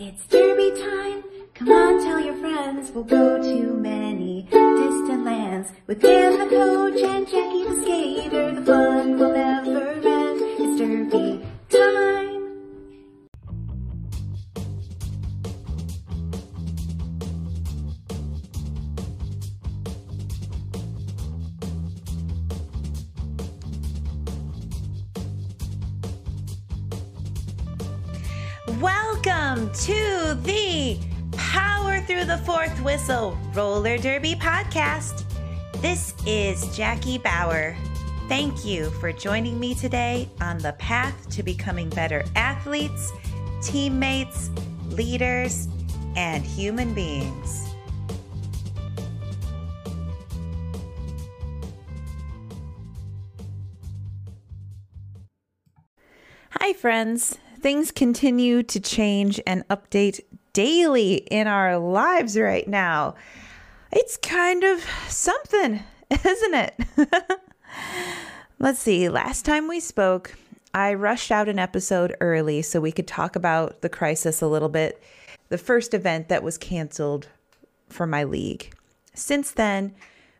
It's derby time. Come on, tell your friends. We'll go to many distant lands with Dan the coach and Jackie the skater. The fun will the Fourth Whistle Roller Derby podcast. This is Jackie Bauer. Thank you for joining me today on the path to becoming better athletes, teammates, leaders, and human beings. Hi, friends. Things continue to change and update daily in our lives right now. It's kind of something, isn't it? Let's see. Last time we spoke, I rushed out an episode early so we could talk about the crisis a little bit. The first event that was canceled for my league. Since then,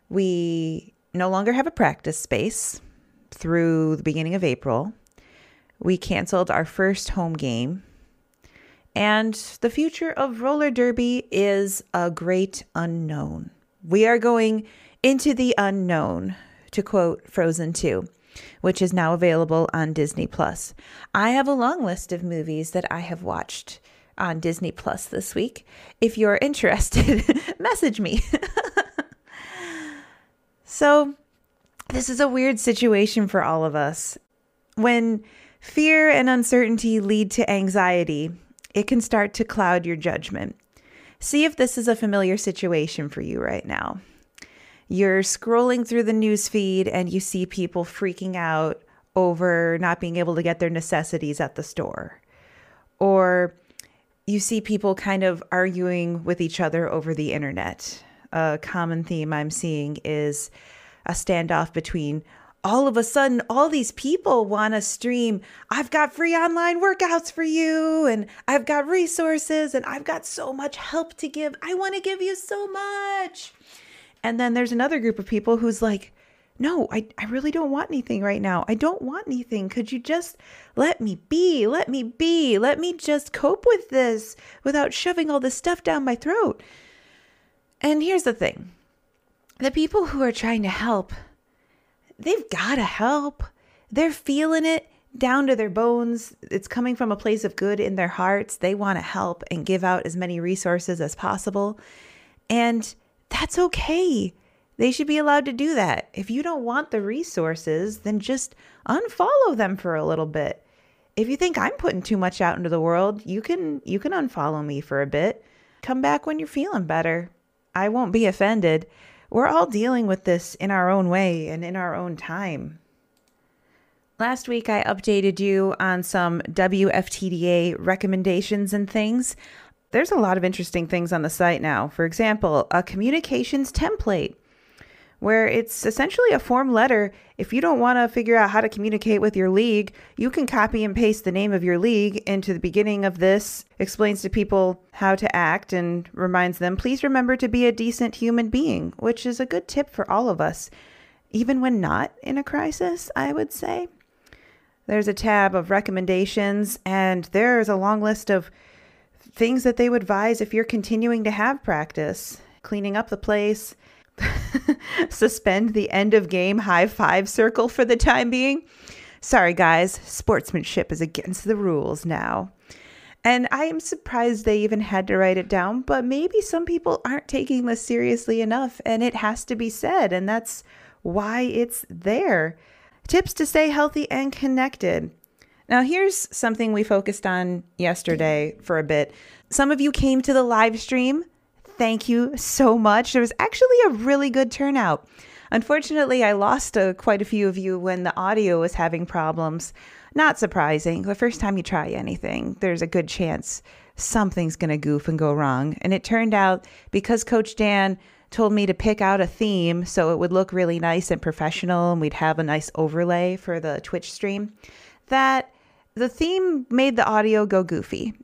we no longer have a practice space through the beginning of April. We canceled our first home game. And the future of roller derby is a great unknown. We are going into the unknown, to quote Frozen 2, which is now available on Disney Plus. I have a long list of movies that I have watched on Disney Plus this week. If you're interested, message me. so, this is a weird situation for all of us. When Fear and uncertainty lead to anxiety. It can start to cloud your judgment. See if this is a familiar situation for you right now. You're scrolling through the news feed and you see people freaking out over not being able to get their necessities at the store. Or you see people kind of arguing with each other over the internet. A common theme I'm seeing is a standoff between all of a sudden all these people want to stream i've got free online workouts for you and i've got resources and i've got so much help to give. I want to give you so much. And then there's another group of people who's like no I, I really don't want anything right now. I don't want anything. Could you just let me be? Let me be. Let me just cope with this without shoving all this stuff down my throat. And here's the thing. The people who are trying to help they've got to help. They're feeling it down to their bones. It's coming from a place of good in their hearts. They want to help and give out as many resources as possible. And that's okay. They should be allowed to do that. If you don't want the resources, then just unfollow them for a little bit. If you think I'm putting too much out into the world, you can you can unfollow me for a bit. Come back when you're feeling better. I won't be offended we're all dealing with this in our own way and in our own time. Last week, I updated you on some WFTDA recommendations and things. There's a lot of interesting things on the site now. For example, a communications template where it's essentially a form letter. If you don't want to figure out how to communicate with your league, you can copy and paste the name of your league into the beginning of this, explains to people how to act, and reminds them, please remember to be a decent human being, which is a good tip for all of us, even when not in a crisis, I would say. There's a tab of recommendations, and there's a long list of things that they would advise if you're continuing to have practice, cleaning up the place suspend the end of game high five circle for the time being. Sorry, guys, sportsmanship is against the rules now. And I am surprised they even had to write it down, but maybe some people aren't taking this seriously enough and it has to be said, and that's why it's there. Tips to stay healthy and connected. Now, here's something we focused on yesterday for a bit. Some of you came to the live stream thank you so much. There was actually a really good turnout. Unfortunately, I lost uh, quite a few of you when the audio was having problems. Not surprising. The first time you try anything, there's a good chance something's going to goof and go wrong. And it turned out because Coach Dan told me to pick out a theme so it would look really nice and professional and we'd have a nice overlay for the Twitch stream, that the theme made the audio go goofy.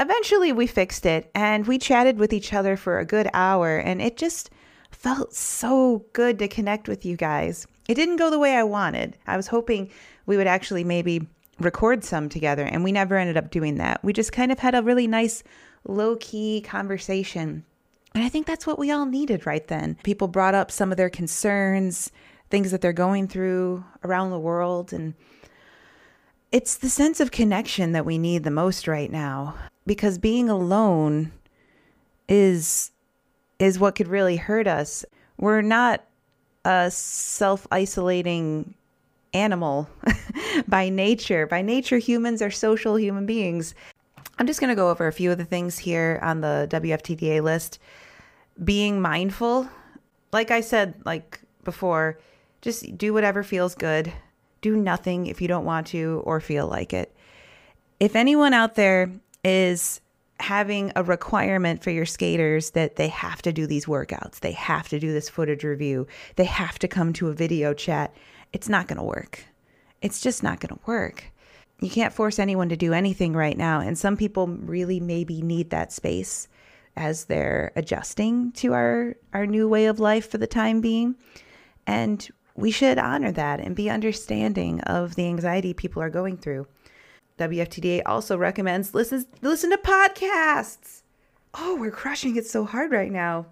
Eventually we fixed it and we chatted with each other for a good hour and it just felt so good to connect with you guys. It didn't go the way I wanted. I was hoping we would actually maybe record some together and we never ended up doing that. We just kind of had a really nice low key conversation. And I think that's what we all needed right then. People brought up some of their concerns, things that they're going through around the world and it's the sense of connection that we need the most right now because being alone is is what could really hurt us. We're not a self-isolating animal by nature. By nature humans are social human beings. I'm just going to go over a few of the things here on the WFTDA list. Being mindful, like I said like before, just do whatever feels good do nothing if you don't want to or feel like it. If anyone out there is having a requirement for your skaters that they have to do these workouts, they have to do this footage review, they have to come to a video chat, it's not going to work. It's just not going to work. You can't force anyone to do anything right now. And some people really maybe need that space as they're adjusting to our, our new way of life for the time being. And we should honor that and be understanding of the anxiety people are going through. WFTDA also recommends listen listen to podcasts. Oh, we're crushing it so hard right now.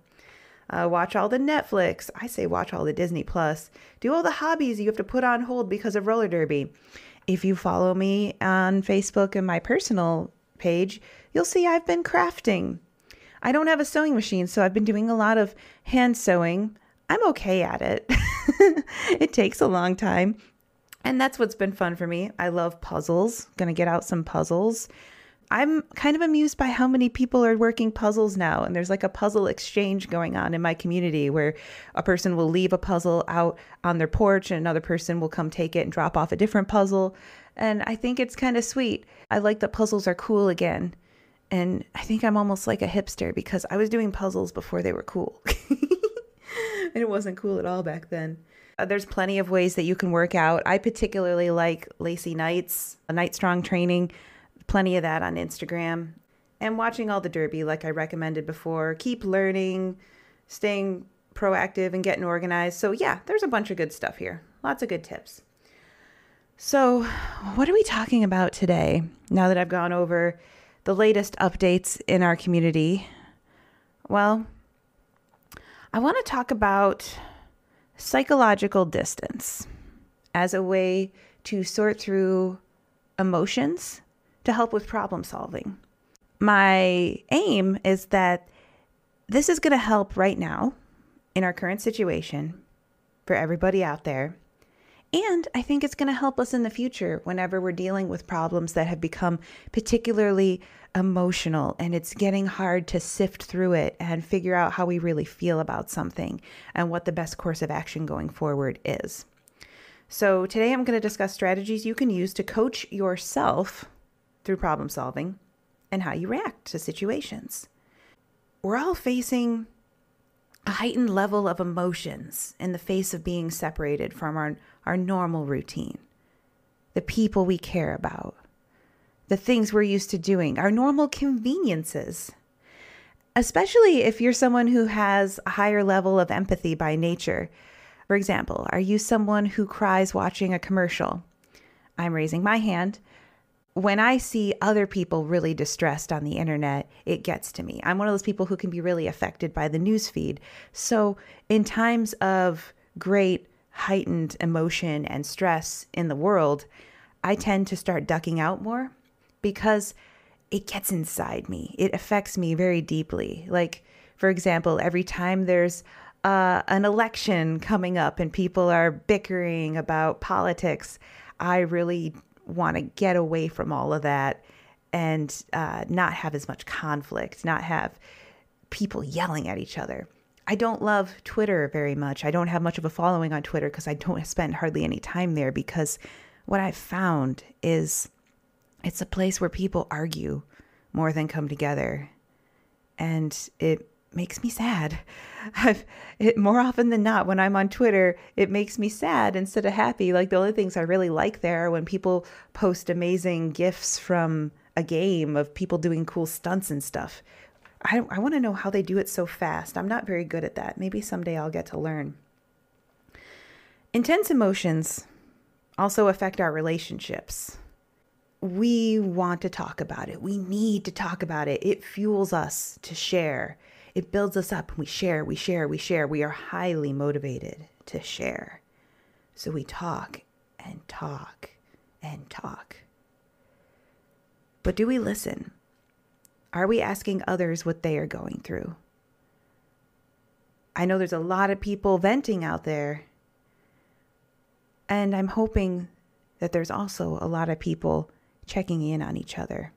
Uh, watch all the Netflix. I say watch all the Disney Plus. Do all the hobbies you have to put on hold because of roller derby. If you follow me on Facebook and my personal page, you'll see I've been crafting. I don't have a sewing machine, so I've been doing a lot of hand sewing. I'm okay at it. it takes a long time. And that's what's been fun for me. I love puzzles. Gonna get out some puzzles. I'm kind of amused by how many people are working puzzles now. And there's like a puzzle exchange going on in my community where a person will leave a puzzle out on their porch and another person will come take it and drop off a different puzzle. And I think it's kind of sweet. I like that puzzles are cool again. And I think I'm almost like a hipster because I was doing puzzles before they were cool. and it wasn't cool at all back then. Uh, there's plenty of ways that you can work out. I particularly like Laci Knights, a Knight Strong training, plenty of that on Instagram. And watching all the derby, like I recommended before. Keep learning, staying proactive, and getting organized. So, yeah, there's a bunch of good stuff here. Lots of good tips. So, what are we talking about today? Now that I've gone over the latest updates in our community, well, I want to talk about psychological distance as a way to sort through emotions to help with problem solving. My aim is that this is going to help right now in our current situation for everybody out there. And I think it's going to help us in the future whenever we're dealing with problems that have become particularly emotional and it's getting hard to sift through it and figure out how we really feel about something and what the best course of action going forward is. So, today I'm going to discuss strategies you can use to coach yourself through problem solving and how you react to situations. We're all facing a heightened level of emotions in the face of being separated from our, our normal routine, the people we care about, the things we're used to doing, our normal conveniences. Especially if you're someone who has a higher level of empathy by nature. For example, are you someone who cries watching a commercial? I'm raising my hand. When I see other people really distressed on the internet, it gets to me. I'm one of those people who can be really affected by the news feed. So, in times of great heightened emotion and stress in the world, I tend to start ducking out more because it gets inside me. It affects me very deeply. Like, for example, every time there's uh, an election coming up and people are bickering about politics, I really want to get away from all of that and uh, not have as much conflict, not have people yelling at each other. I don't love Twitter very much. I don't have much of a following on Twitter because I don't spend hardly any time there because what I've found is it's a place where people argue more than come together. And it makes me sad. I've, it, more often than not, when I'm on Twitter, it makes me sad instead of happy. Like the only things I really like there are when people post amazing gifs from a game of people doing cool stunts and stuff. I, I want to know how they do it so fast. I'm not very good at that. Maybe someday I'll get to learn. Intense emotions also affect our relationships. We want to talk about it. We need to talk about it. It fuels us to share. It builds us up. We share, we share, we share. We are highly motivated to share. So we talk and talk and talk. But do we listen? Are we asking others what they are going through? I know there's a lot of people venting out there. And I'm hoping that there's also a lot of people checking in on each other.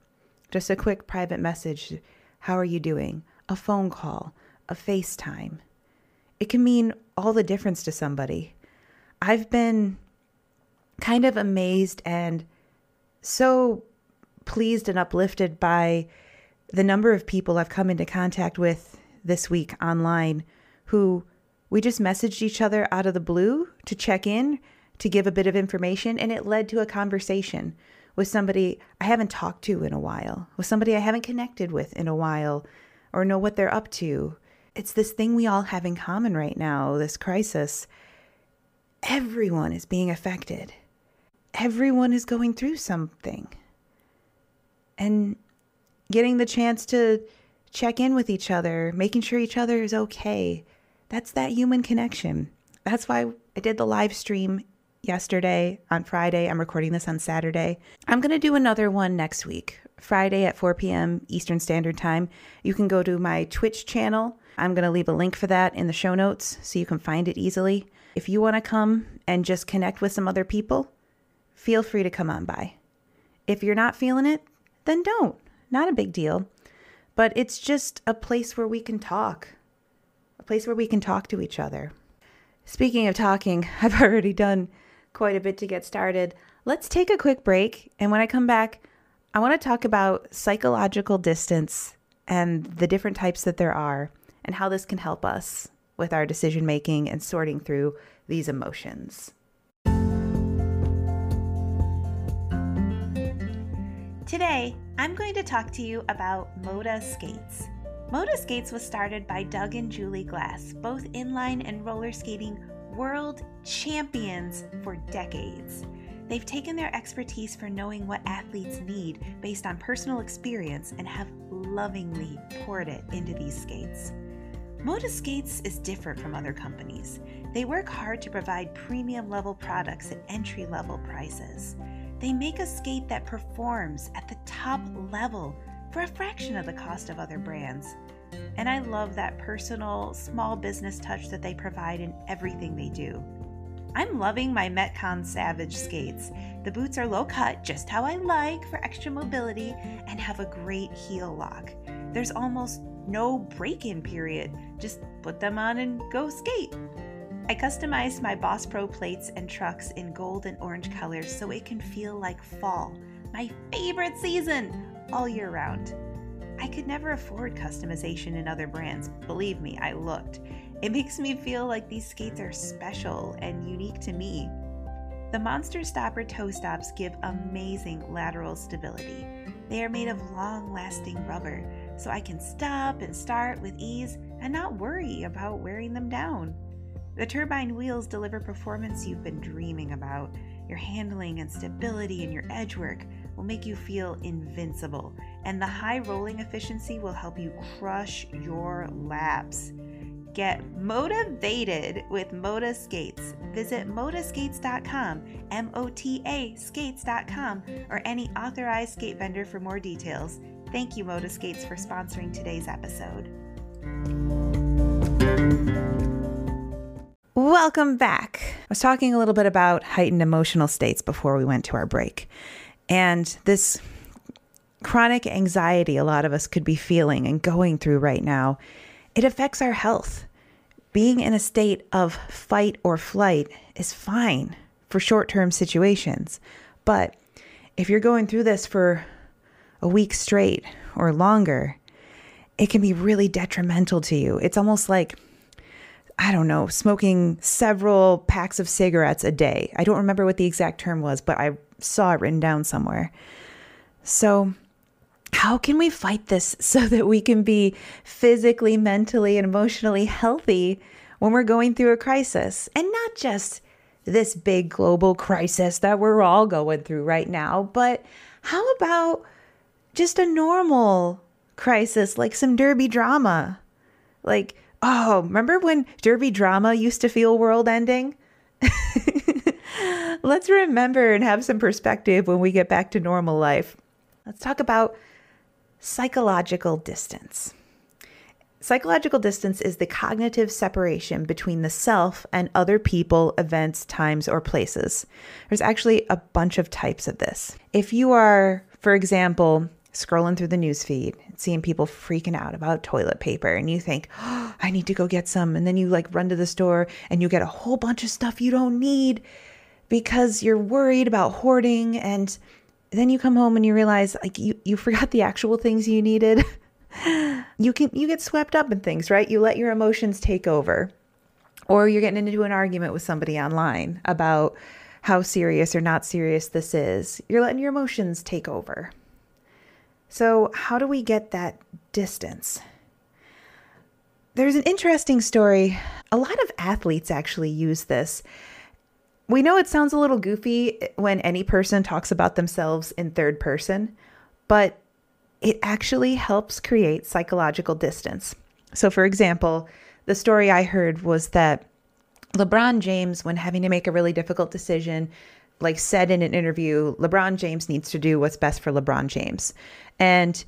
Just a quick private message How are you doing? A phone call, a FaceTime. It can mean all the difference to somebody. I've been kind of amazed and so pleased and uplifted by the number of people I've come into contact with this week online who we just messaged each other out of the blue to check in, to give a bit of information, and it led to a conversation with somebody I haven't talked to in a while, with somebody I haven't connected with in a while, or know what they're up to. It's this thing we all have in common right now, this crisis. Everyone is being affected. Everyone is going through something. And getting the chance to check in with each other, making sure each other is okay. That's that human connection. That's why I did the live stream yesterday on Friday. I'm recording this on Saturday. I'm going to do another one next week, Friday at 4 p.m. Eastern Standard Time. You can go to my Twitch channel. I'm going to leave a link for that in the show notes so you can find it easily. If you want to come and just connect with some other people, feel free to come on by. If you're not feeling it, then don't. Not a big deal. But it's just a place where we can talk, a place where we can talk to each other. Speaking of talking, I've already done quite a bit to get started. Let's take a quick break. And when I come back, I want to talk about psychological distance and the different types that there are and how this can help us with our decision making and sorting through these emotions. Today, I'm going to talk to you about Mota Skates. Mota Skates was started by Doug and Julie Glass, both inline and roller skating world champions for decades. They've taken their expertise for knowing what athletes need based on personal experience and have lovingly poured it into these skates. Mota Skates is different from other companies. They work hard to provide premium level products at entry level prices. They make a skate that performs at the top level for a fraction of the cost of other brands. And I love that personal, small business touch that they provide in everything they do. I'm loving my Metcon Savage skates. The boots are low cut, just how I like for extra mobility, and have a great heel lock. There's almost no break in period. Just put them on and go skate. I customized my Boss Pro plates and trucks in gold and orange colors so it can feel like fall, my favorite season, all year round. I could never afford customization in other brands. Believe me, I looked. It makes me feel like these skates are special and unique to me. The Monster Stopper toe stops give amazing lateral stability. They are made of long lasting rubber, so I can stop and start with ease and not worry about wearing them down. The turbine wheels deliver performance you've been dreaming about. Your handling and stability and your edge work will make you feel invincible, and the high rolling efficiency will help you crush your laps. Get motivated with Mota Skates. Visit motaskates.com, M O T A skates.com, or any authorized skate vendor for more details. Thank you, Mota Skates, for sponsoring today's episode. Welcome back. I was talking a little bit about heightened emotional states before we went to our break. And this chronic anxiety a lot of us could be feeling and going through right now, it affects our health. Being in a state of fight or flight is fine for short term situations. But if you're going through this for a week straight or longer, it can be really detrimental to you. It's almost like I don't know, smoking several packs of cigarettes a day. I don't remember what the exact term was, but I saw it written down somewhere. So, how can we fight this so that we can be physically, mentally, and emotionally healthy when we're going through a crisis? And not just this big global crisis that we're all going through right now, but how about just a normal crisis like some derby drama? Like, oh, remember when derby drama used to feel world ending? Let's remember and have some perspective when we get back to normal life. Let's talk about psychological distance. Psychological distance is the cognitive separation between the self and other people, events, times, or places. There's actually a bunch of types of this. If you are, for example, scrolling through the news feed, seeing people freaking out about toilet paper, and you think, oh, I need to go get some. And then you like run to the store and you get a whole bunch of stuff you don't need because you're worried about hoarding. And then you come home and you realize like you, you forgot the actual things you needed. you can you get swept up in things, right? You let your emotions take over. Or you're getting into an argument with somebody online about how serious or not serious this is. You're letting your emotions take over. So, how do we get that distance? There's an interesting story. A lot of athletes actually use this. We know it sounds a little goofy eh, when any person talks about themselves in third person, but it actually helps create psychological distance. So, for example, the story I heard was that LeBron James, when having to make a really difficult decision, like said in an interview, LeBron James needs to do what's best for LeBron James. And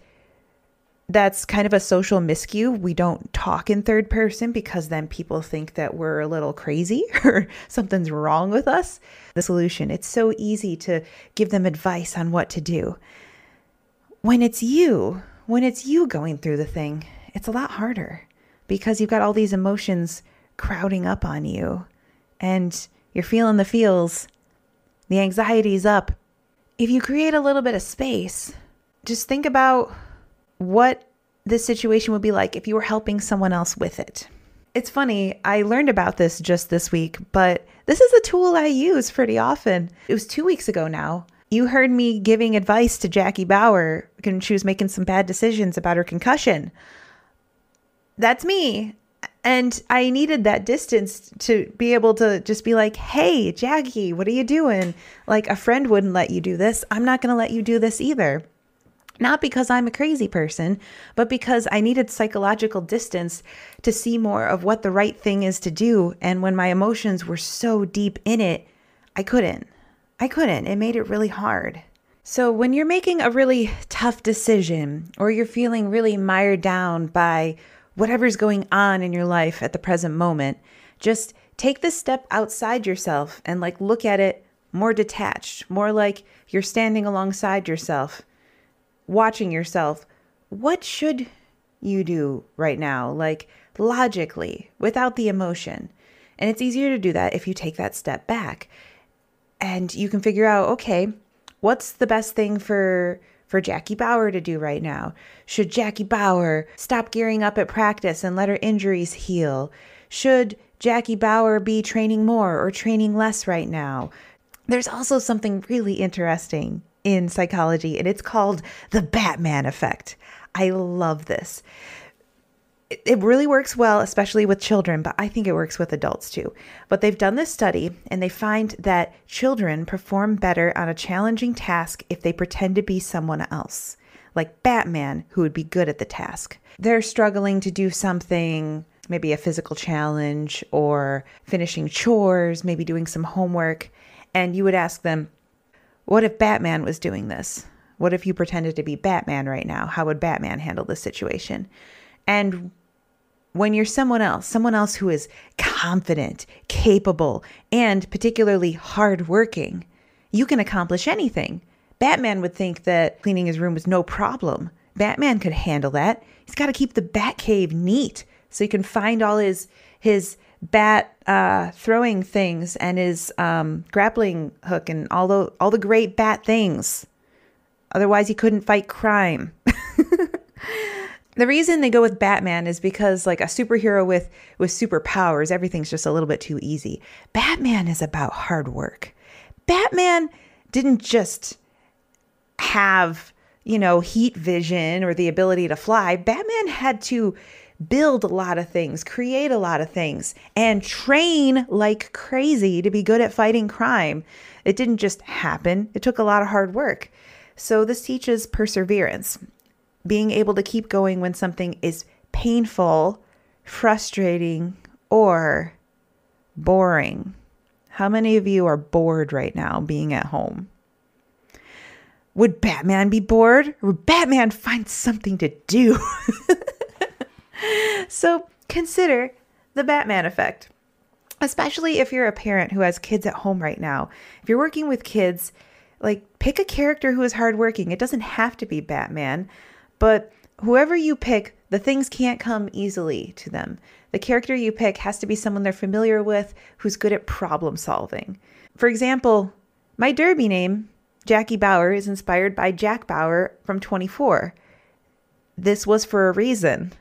that's kind of a social miscue. We don't talk in third person because then people think that we're a little crazy or something's wrong with us. The solution, it's so easy to give them advice on what to do when it's you, when it's you going through the thing, it's a lot harder because you've got all these emotions crowding up on you and you're feeling the feels. The anxiety's up. If you create a little bit of space, just think about what this situation would be like if you were helping someone else with it. It's funny, I learned about this just this week, but this is a tool I use pretty often. It was two weeks ago now. You heard me giving advice to Jackie Bauer when she was making some bad decisions about her concussion. That's me. And I needed that distance to be able to just be like, hey, Jackie, what are you doing? Like a friend wouldn't let you do this. I'm not going to let you do this either. Not because I'm a crazy person, but because I needed psychological distance to see more of what the right thing is to do. And when my emotions were so deep in it, I couldn't. I couldn't. It made it really hard. So, when you're making a really tough decision or you're feeling really mired down by whatever's going on in your life at the present moment, just take this step outside yourself and like look at it more detached, more like you're standing alongside yourself, watching yourself. What should you do right now? Like logically, without the emotion. And it's easier to do that if you take that step back and you can figure out okay what's the best thing for for Jackie Bauer to do right now should Jackie Bauer stop gearing up at practice and let her injuries heal should Jackie Bauer be training more or training less right now there's also something really interesting in psychology and it's called the Batman effect I love this it really works well, especially with children, but I think it works with adults too. But they've done this study and they find that children perform better on a challenging task if they pretend to be someone else, like Batman, who would be good at the task. They're struggling to do something, maybe a physical challenge or finishing chores, maybe doing some homework, and you would ask them, What if Batman was doing this? What if you pretended to be Batman right now? How would Batman handle this situation? And when you're someone else, someone else who is confident, capable, and particularly hardworking, you can accomplish anything. Batman would think that cleaning his room was no problem. Batman could handle that. He's got to keep the Batcave neat so he can find all his his bat uh, throwing things and his um, grappling hook and all the all the great bat things. Otherwise, he couldn't fight crime. the reason they go with Batman is because like a superhero with with superpowers, everything's just a little bit too easy. Batman is about hard work. Batman didn't just have you know, heat vision or the ability to fly. Batman had to build a lot of things, create a lot of things, and train like crazy to be good at fighting crime. It didn't just happen, it took a lot of hard work. So, this teaches perseverance, being able to keep going when something is painful, frustrating, or boring. How many of you are bored right now being at home? Would Batman be bored? Would Batman find something to do? so consider the Batman effect, especially if you're a parent who has kids at home right now. If you're working with kids, like pick a character who is hardworking. It doesn't have to be Batman, but whoever you pick, the things can't come easily to them. The character you pick has to be someone they're familiar with who's good at problem solving. For example, my derby name, Jackie Bauer, is inspired by Jack Bauer from 24. This was for a reason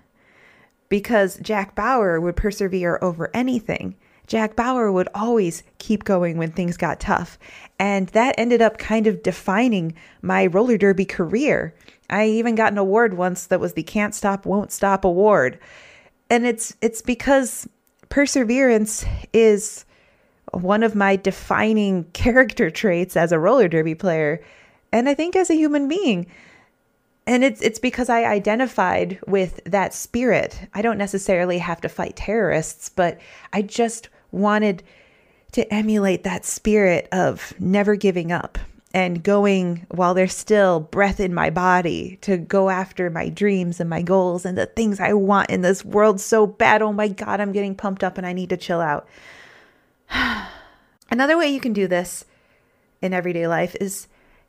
because Jack Bauer would persevere over anything. Jack Bauer would always keep going when things got tough. And that ended up kind of defining my roller derby career. I even got an award once that was the Can't Stop Won't Stop award. And it's it's because perseverance is one of my defining character traits as a roller derby player and I think as a human being. And it's it's because I identified with that spirit. I don't necessarily have to fight terrorists, but I just wanted to emulate that spirit of never giving up and going while there's still breath in my body to go after my dreams and my goals and the things I want in this world so bad. Oh my God, I'm getting pumped up and I need to chill out. Another way you can do this in everyday life is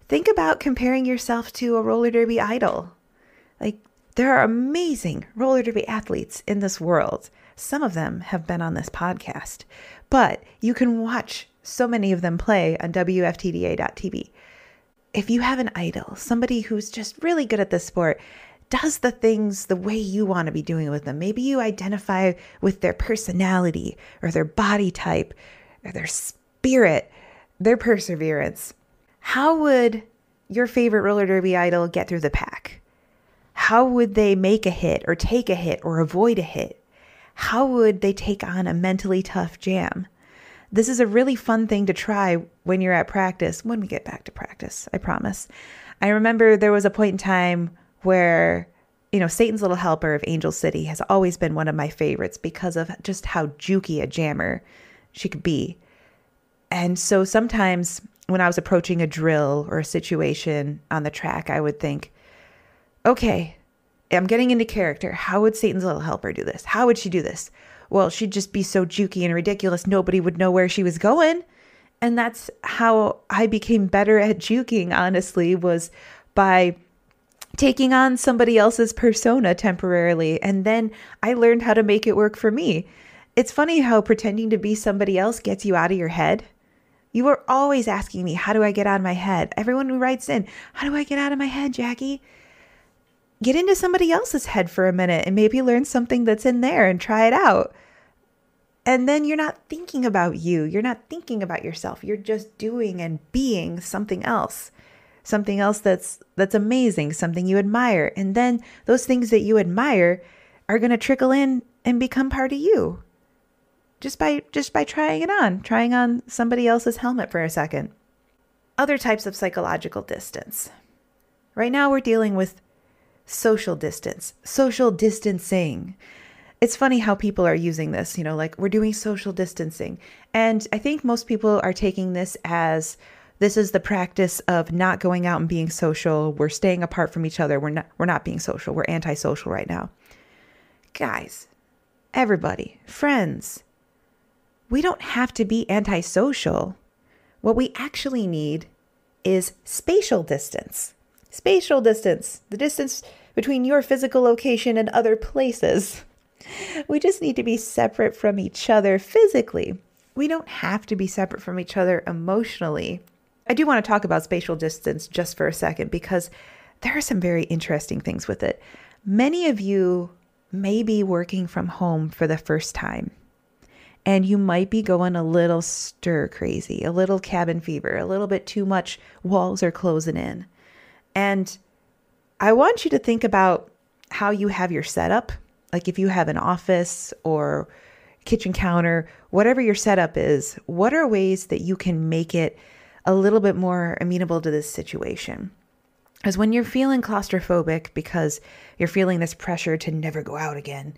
think about comparing yourself to a roller derby idol. Like, there are amazing roller derby athletes in this world. Some of them have been on this podcast, but you can watch so many of them play on WFTDA.tv. If you have an idol, somebody who's just really good at this sport, does the things the way you want to be doing with them. Maybe you identify with their personality or their body type or their spirit, their perseverance. How would your favorite roller derby idol get through the pack? How would they make a hit or take a hit or avoid a hit? How would they take on a mentally tough jam? This is a really fun thing to try when you're at practice, when we get back to practice, I promise. I remember there was a point in time where, you know, Satan's Little Helper of Angel City has always been one of my favorites because of just how jukey a jammer she could be. And so sometimes when I was approaching a drill or a situation on the track, I would think, okay, I'm getting into character. How would Satan's Little Helper do this? How would she do this? well, she'd just be so jukey and ridiculous, nobody would know where she was going. And that's how I became better at juking, honestly, was by taking on somebody else's persona temporarily. And then I learned how to make it work for me. It's funny how pretending to be somebody else gets you out of your head. You are always asking me, How do I get out of my head? Everyone who writes in, How do I get out of my head, Jackie? Get into somebody else's head for a minute and maybe learn something that's in there and try it out. And then you're not thinking about you. You're not thinking about yourself. You're just doing and being something else. Something else that's that's amazing, something you admire. And then those things that you admire are going to trickle in and become part of you. Just by just by trying it on, trying on somebody else's helmet for a second. Other types of psychological distance. Right now we're dealing with social distance, social distancing it's funny how people are using this, you know, like we're doing social distancing. And I think most people are taking this as this is the practice of not going out and being social. We're staying apart from each other. We're not we're not being social. We're antisocial right now. Guys, everybody, friends, we don't have to be antisocial. What we actually need is spatial distance. Spatial distance, the distance between your physical location and other places. We just need to be separate from each other physically. We don't have to be separate from each other emotionally. I do want to talk about spatial distance just for a second because there are some very interesting things with it. Many of you may be working from home for the first time, and you might be going a little stir crazy, a little cabin fever, a little bit too much walls are closing in. And I want you to think about how you have your setup. Like if you have an office or kitchen counter, whatever your setup is, what are ways that you can make it a little bit more amenable to this situation? Because when you're feeling claustrophobic because you're feeling this pressure to never go out again,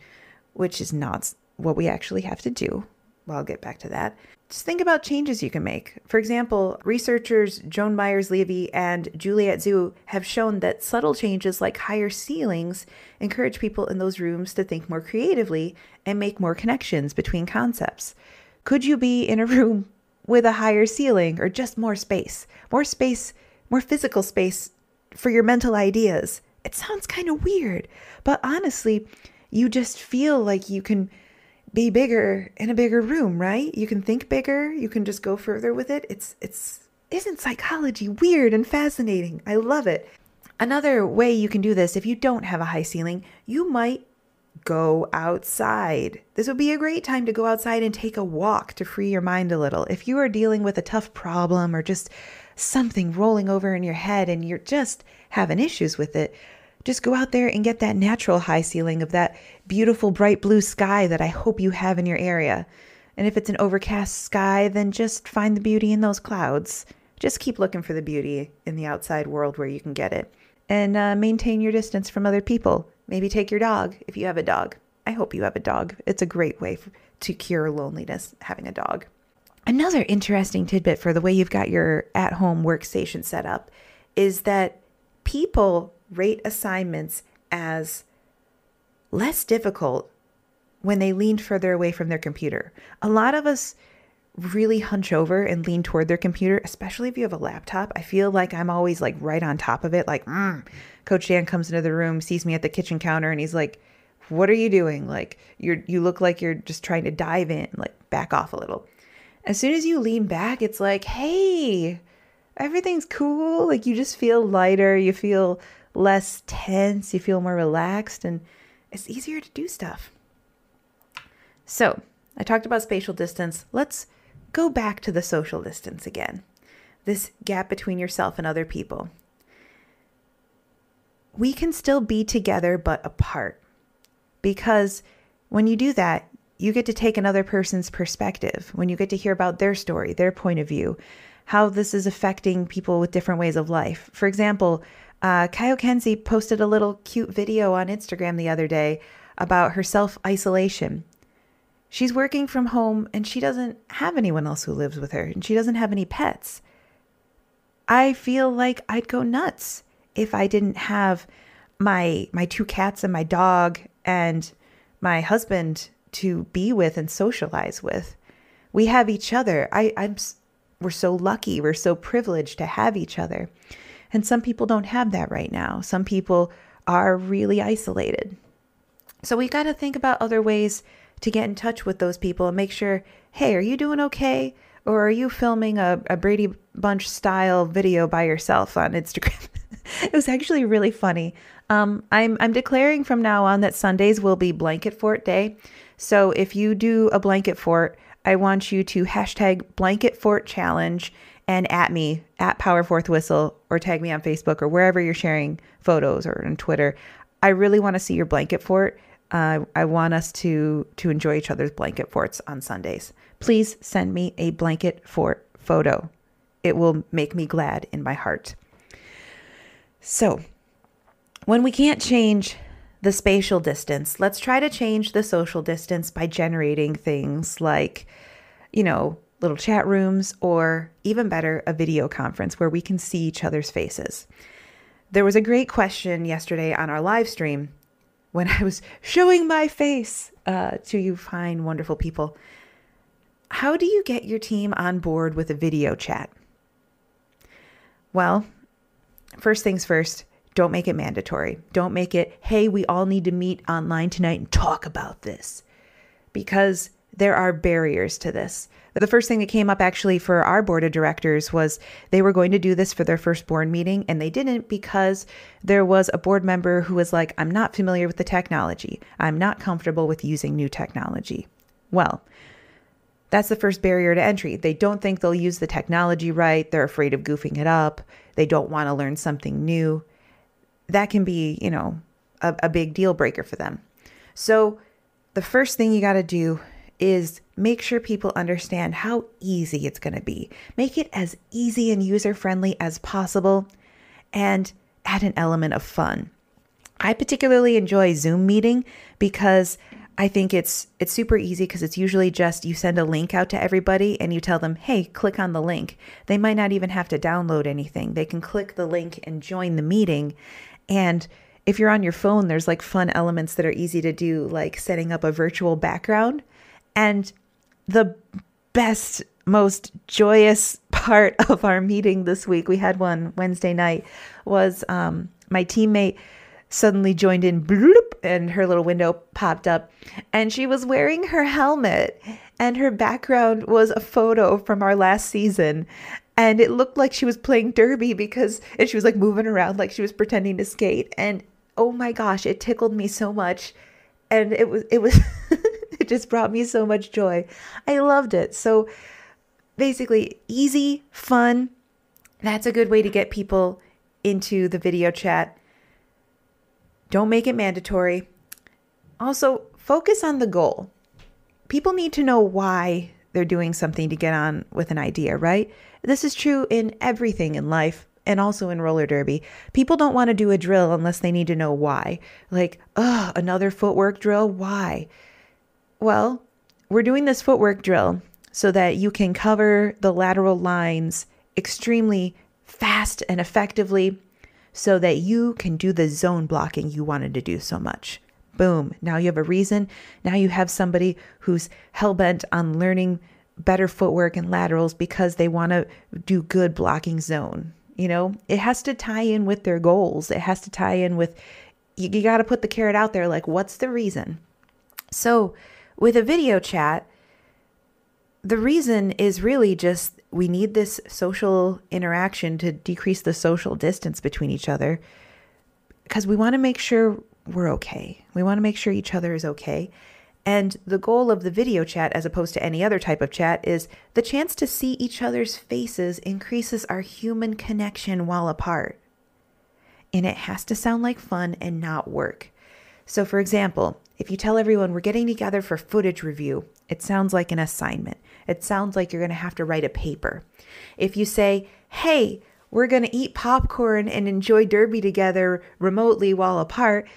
which is not what we actually have to do, well, I'll get back to that. Just think about changes you can make. For example, researchers Joan Meyers-Levy and Juliet Zhu have shown that subtle changes like higher ceilings encourage people in those rooms to think more creatively and make more connections between concepts. Could you be in a room with a higher ceiling or just more space? More space, more physical space for your mental ideas. It sounds kind of weird, but honestly, you just feel like you can be bigger in a bigger room, right? You can think bigger, you can just go further with it. It's it's isn't psychology weird and fascinating? I love it. Another way you can do this if you don't have a high ceiling, you might go outside. This would be a great time to go outside and take a walk to free your mind a little. If you are dealing with a tough problem or just something rolling over in your head and you're just having issues with it, just go out there and get that natural high ceiling of that beautiful bright blue sky that I hope you have in your area. And if it's an overcast sky, then just find the beauty in those clouds. Just keep looking for the beauty in the outside world where you can get it. And uh, maintain your distance from other people. Maybe take your dog if you have a dog. I hope you have a dog. It's a great way to cure loneliness, having a dog. Another interesting tidbit for the way you've got your at home workstation set up is that people rate assignments as less difficult when they leaned further away from their computer. A lot of us really hunch over and lean toward their computer, especially if you have a laptop. I feel like I'm always like right on top of it. Like, mm. Coach Dan comes into the room, sees me at the kitchen counter, and he's like, "What are you doing? Like, you're you look like you're just trying to dive in. Like, back off a little." As soon as you lean back, it's like, "Hey, everything's cool." Like you just feel lighter. You feel less tense, you feel more relaxed, and it's easier to do stuff. So, I talked about spatial distance. Let's go back to the social distance again this gap between yourself and other people. We can still be together but apart because when you do that, you get to take another person's perspective, when you get to hear about their story, their point of view, how this is affecting people with different ways of life. For example, uh, Kaio Kenzie posted a little cute video on Instagram the other day about her self isolation. She's working from home and she doesn't have anyone else who lives with her and she doesn't have any pets. I feel like I'd go nuts if I didn't have my my two cats and my dog and my husband to be with and socialize with. We have each other. I I'm we're so lucky. We're so privileged to have each other. And some people don't have that right now. Some people are really isolated. So we've got to think about other ways to get in touch with those people and make sure hey, are you doing okay? Or are you filming a, a Brady Bunch style video by yourself on Instagram? it was actually really funny. Um, I'm, I'm declaring from now on that Sundays will be blanket fort day. So if you do a blanket fort, I want you to hashtag blanket fort challenge and at me at Power Fourth Whistle or tag me on Facebook or wherever you're sharing photos or on Twitter. I really want to see your blanket fort. Uh, I want us to to enjoy each other's blanket forts on Sundays. Please send me a blanket fort photo. It will make me glad in my heart. So, when we can't change the spatial distance, let's try to change the social distance by generating things like, you know, little chat rooms, or even better, a video conference where we can see each other's faces. There was a great question yesterday on our live stream when I was showing my face uh, to you fine, wonderful people. How do you get your team on board with a video chat? Well, first things first, don't make it mandatory. Don't make it, hey, we all need to meet online tonight and talk about this. Because there are barriers to this. The first thing that came up actually for our board of directors was they were going to do this for their first board meeting and they didn't because there was a board member who was like, I'm not familiar with the technology. I'm not comfortable with using new technology. Well, that's the first barrier to entry. They don't think they'll use the technology right. They're afraid of goofing it up. They don't want to learn something new. that can be, you know, a, a big deal breaker for them. So, the first thing you got to do is make sure people understand how easy it's going to be. Make it as easy and user friendly as possible and add an element of fun. I particularly enjoy Zoom meeting because I think it's it's super easy because it's usually just you send a link out to everybody and you tell them, "Hey, click on the link." They might not even have to download anything. They can click the link and join the meeting. And if you're on your phone, there's like fun elements that are easy to do like setting up a virtual background. And the best most joyous part of our meeting this week, we had one Wednesday night, was um, my teammate suddenly joined in bloop, and her little window popped up. And she was wearing her helmet and her background was a photo from our last season. And it looked like she was playing derby because and she was like moving around like she was pretending to skate. And oh my gosh it tickled me so much. And it was it was it just brought me so much joy i loved it so basically easy fun that's a good way to get people into the video chat don't make it mandatory. Also, focus on the goal. People need to know why they're doing something to get on with an idea, right? This is true in everything in life and also in roller derby. People don't want to do a drill unless they need to know why. Like, oh, another footwork drill? Why? Well, we're doing this footwork drill so that you can cover the lateral lines extremely fast and effectively so that you can do the zone blocking you wanted to do so much. Boom. Now you have a reason. Now you have somebody who's hell bent on learning better footwork and laterals because they want to do good blocking zone. You know, it has to tie in with their goals. It has to tie in with, you, you got to put the carrot out there like, what's the reason? So, with a video chat, the reason is really just we need this social interaction to decrease the social distance between each other because we want to make sure we're okay. We want to make sure each other is okay. And the goal of the video chat, as opposed to any other type of chat, is the chance to see each other's faces increases our human connection while apart. And it has to sound like fun and not work. So, for example, if you tell everyone we're getting together for footage review, it sounds like an assignment. It sounds like you're going to have to write a paper. If you say, hey, we're going to eat popcorn and enjoy Derby together remotely while apart,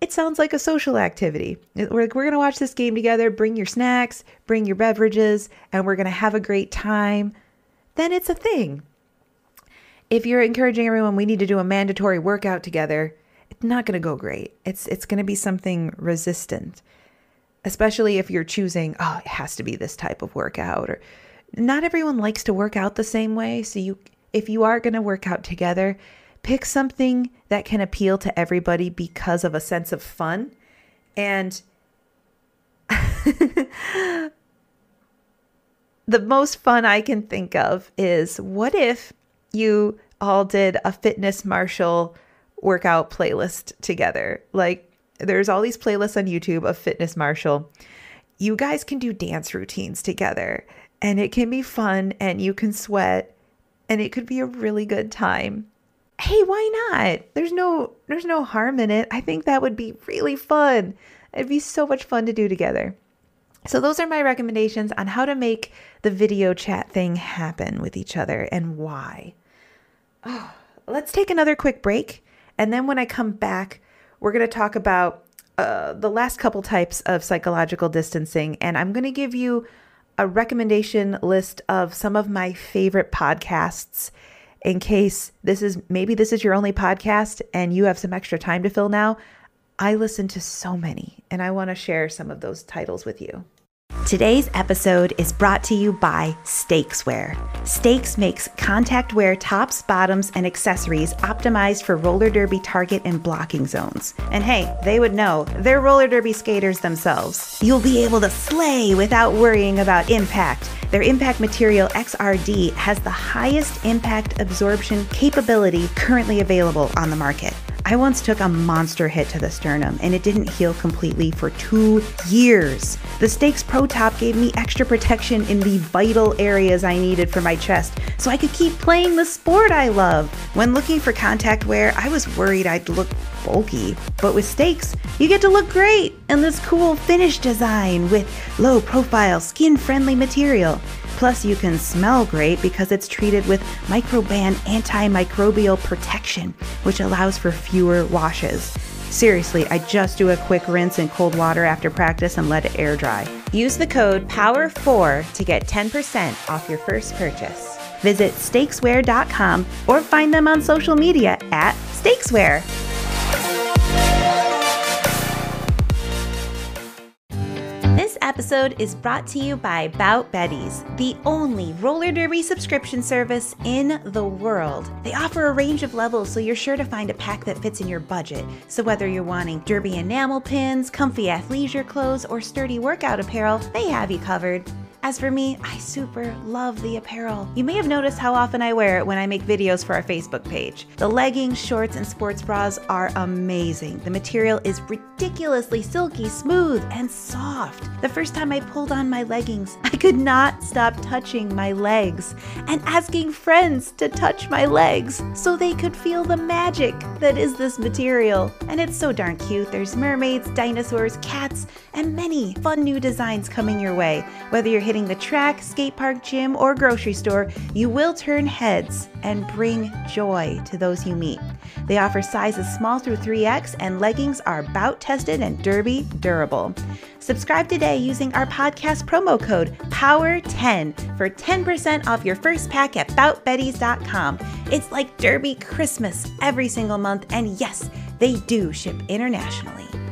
it sounds like a social activity. We're, we're going to watch this game together, bring your snacks, bring your beverages, and we're going to have a great time. Then it's a thing. If you're encouraging everyone, we need to do a mandatory workout together, not going to go great. It's it's going to be something resistant especially if you're choosing, oh, it has to be this type of workout or not everyone likes to work out the same way. So you if you are going to work out together, pick something that can appeal to everybody because of a sense of fun and the most fun I can think of is what if you all did a fitness marshall workout playlist together? Like there's all these playlists on YouTube of Fitness Marshall. You guys can do dance routines together and it can be fun and you can sweat and it could be a really good time. Hey, why not? There's no there's no harm in it. I think that would be really fun. It'd be so much fun to do together. So those are my recommendations on how to make the video chat thing happen with each other and why. Oh, let's take another quick break and then when I come back, we're going to talk about uh, the last couple types of psychological distancing, and I'm going to give you a recommendation list of some of my favorite podcasts in case this is maybe this is your only podcast and you have some extra time to fill now. I listen to so many, and I want to share some of those titles with you. Today's episode is brought to you by Stakeswear. Stakes makes contact wear tops, bottoms, and accessories optimized for roller derby target and blocking zones. And hey, they would know, they're roller derby skaters themselves. You'll be able to slay without worrying about impact. Their impact material XRD has the highest impact absorption capability currently available on the market. I once took a monster hit to the sternum and it didn't heal completely for two years. The Stakes Pro Top gave me extra protection in the vital areas I needed for my chest so I could keep playing the sport I love. When looking for contact wear, I was worried I'd look bulky. But with Stakes, you get to look great in this cool finish design with low profile, skin friendly material. Plus, you can smell great because it's treated with Microban antimicrobial protection, which allows for fewer washes. Seriously, I just do a quick rinse in cold water after practice and let it air dry. Use the code POWER4 to get 10% off your first purchase. Visit stakeswear.com or find them on social media at stakeswear. Episode is brought to you by Bout Betties, the only roller derby subscription service in the world. They offer a range of levels, so you're sure to find a pack that fits in your budget. So whether you're wanting derby enamel pins, comfy athleisure clothes, or sturdy workout apparel, they have you covered. As for me, I super love the apparel. You may have noticed how often I wear it when I make videos for our Facebook page. The leggings, shorts, and sports bras are amazing. The material is ridiculously silky, smooth, and soft. The first time I pulled on my leggings, I could not stop touching my legs and asking friends to touch my legs so they could feel the magic that is this material. And it's so darn cute. There's mermaids, dinosaurs, cats, and many fun new designs coming your way. Whether you're hitting the track, skate park, gym, or grocery store, you will turn heads and bring joy to those you meet. They offer sizes small through 3X, and leggings are bout tested and derby durable. Subscribe today using our podcast promo code POWER10 for 10% off your first pack at boutbetties.com. It's like Derby Christmas every single month, and yes, they do ship internationally.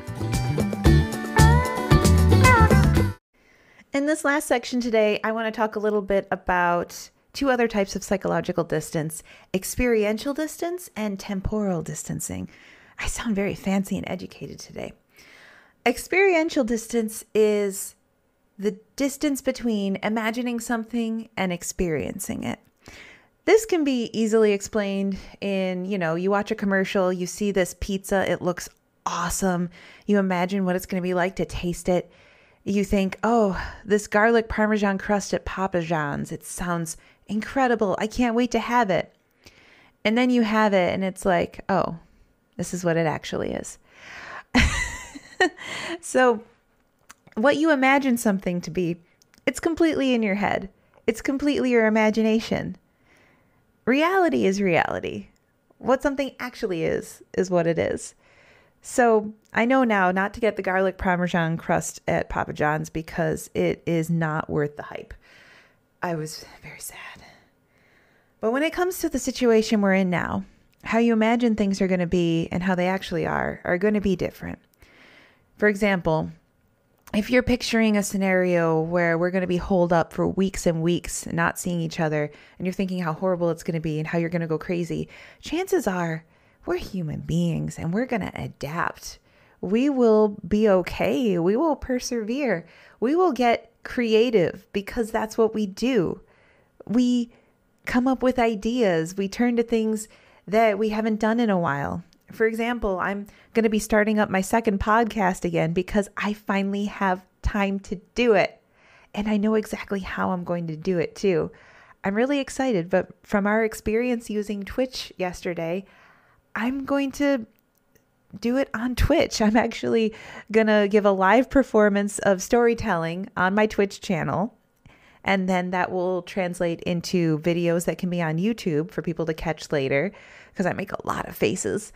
In this last section today, I want to talk a little bit about two other types of psychological distance experiential distance and temporal distancing. I sound very fancy and educated today. Experiential distance is the distance between imagining something and experiencing it. This can be easily explained in, you know, you watch a commercial, you see this pizza, it looks awesome. You imagine what it's going to be like to taste it you think, oh, this garlic parmesan crust at Papa John's, it sounds incredible. I can't wait to have it. And then you have it, and it's like, oh, this is what it actually is. so, what you imagine something to be, it's completely in your head, it's completely your imagination. Reality is reality. What something actually is, is what it is. So I know now not to get the garlic parmesan crust at Papa John's because it is not worth the hype. I was very sad. But when it comes to the situation we're in now, how you imagine things are going to be and how they actually are are going to be different. For example, if you're picturing a scenario where we're going to be holed up for weeks and weeks, not seeing each other, and you're thinking how horrible it's going to be and how you're going to go crazy, chances are we're human beings and we're going to adapt. We will be okay. We will persevere. We will get creative because that's what we do. We come up with ideas. We turn to things that we haven't done in a while. For example, I'm going to be starting up my second podcast again because I finally have time to do it. And I know exactly how I'm going to do it too. I'm really excited, but from our experience using Twitch yesterday, I'm going to do it on Twitch. I'm actually going to give a live performance of storytelling on my Twitch channel. And then that will translate into videos that can be on YouTube for people to catch later because I make a lot of faces.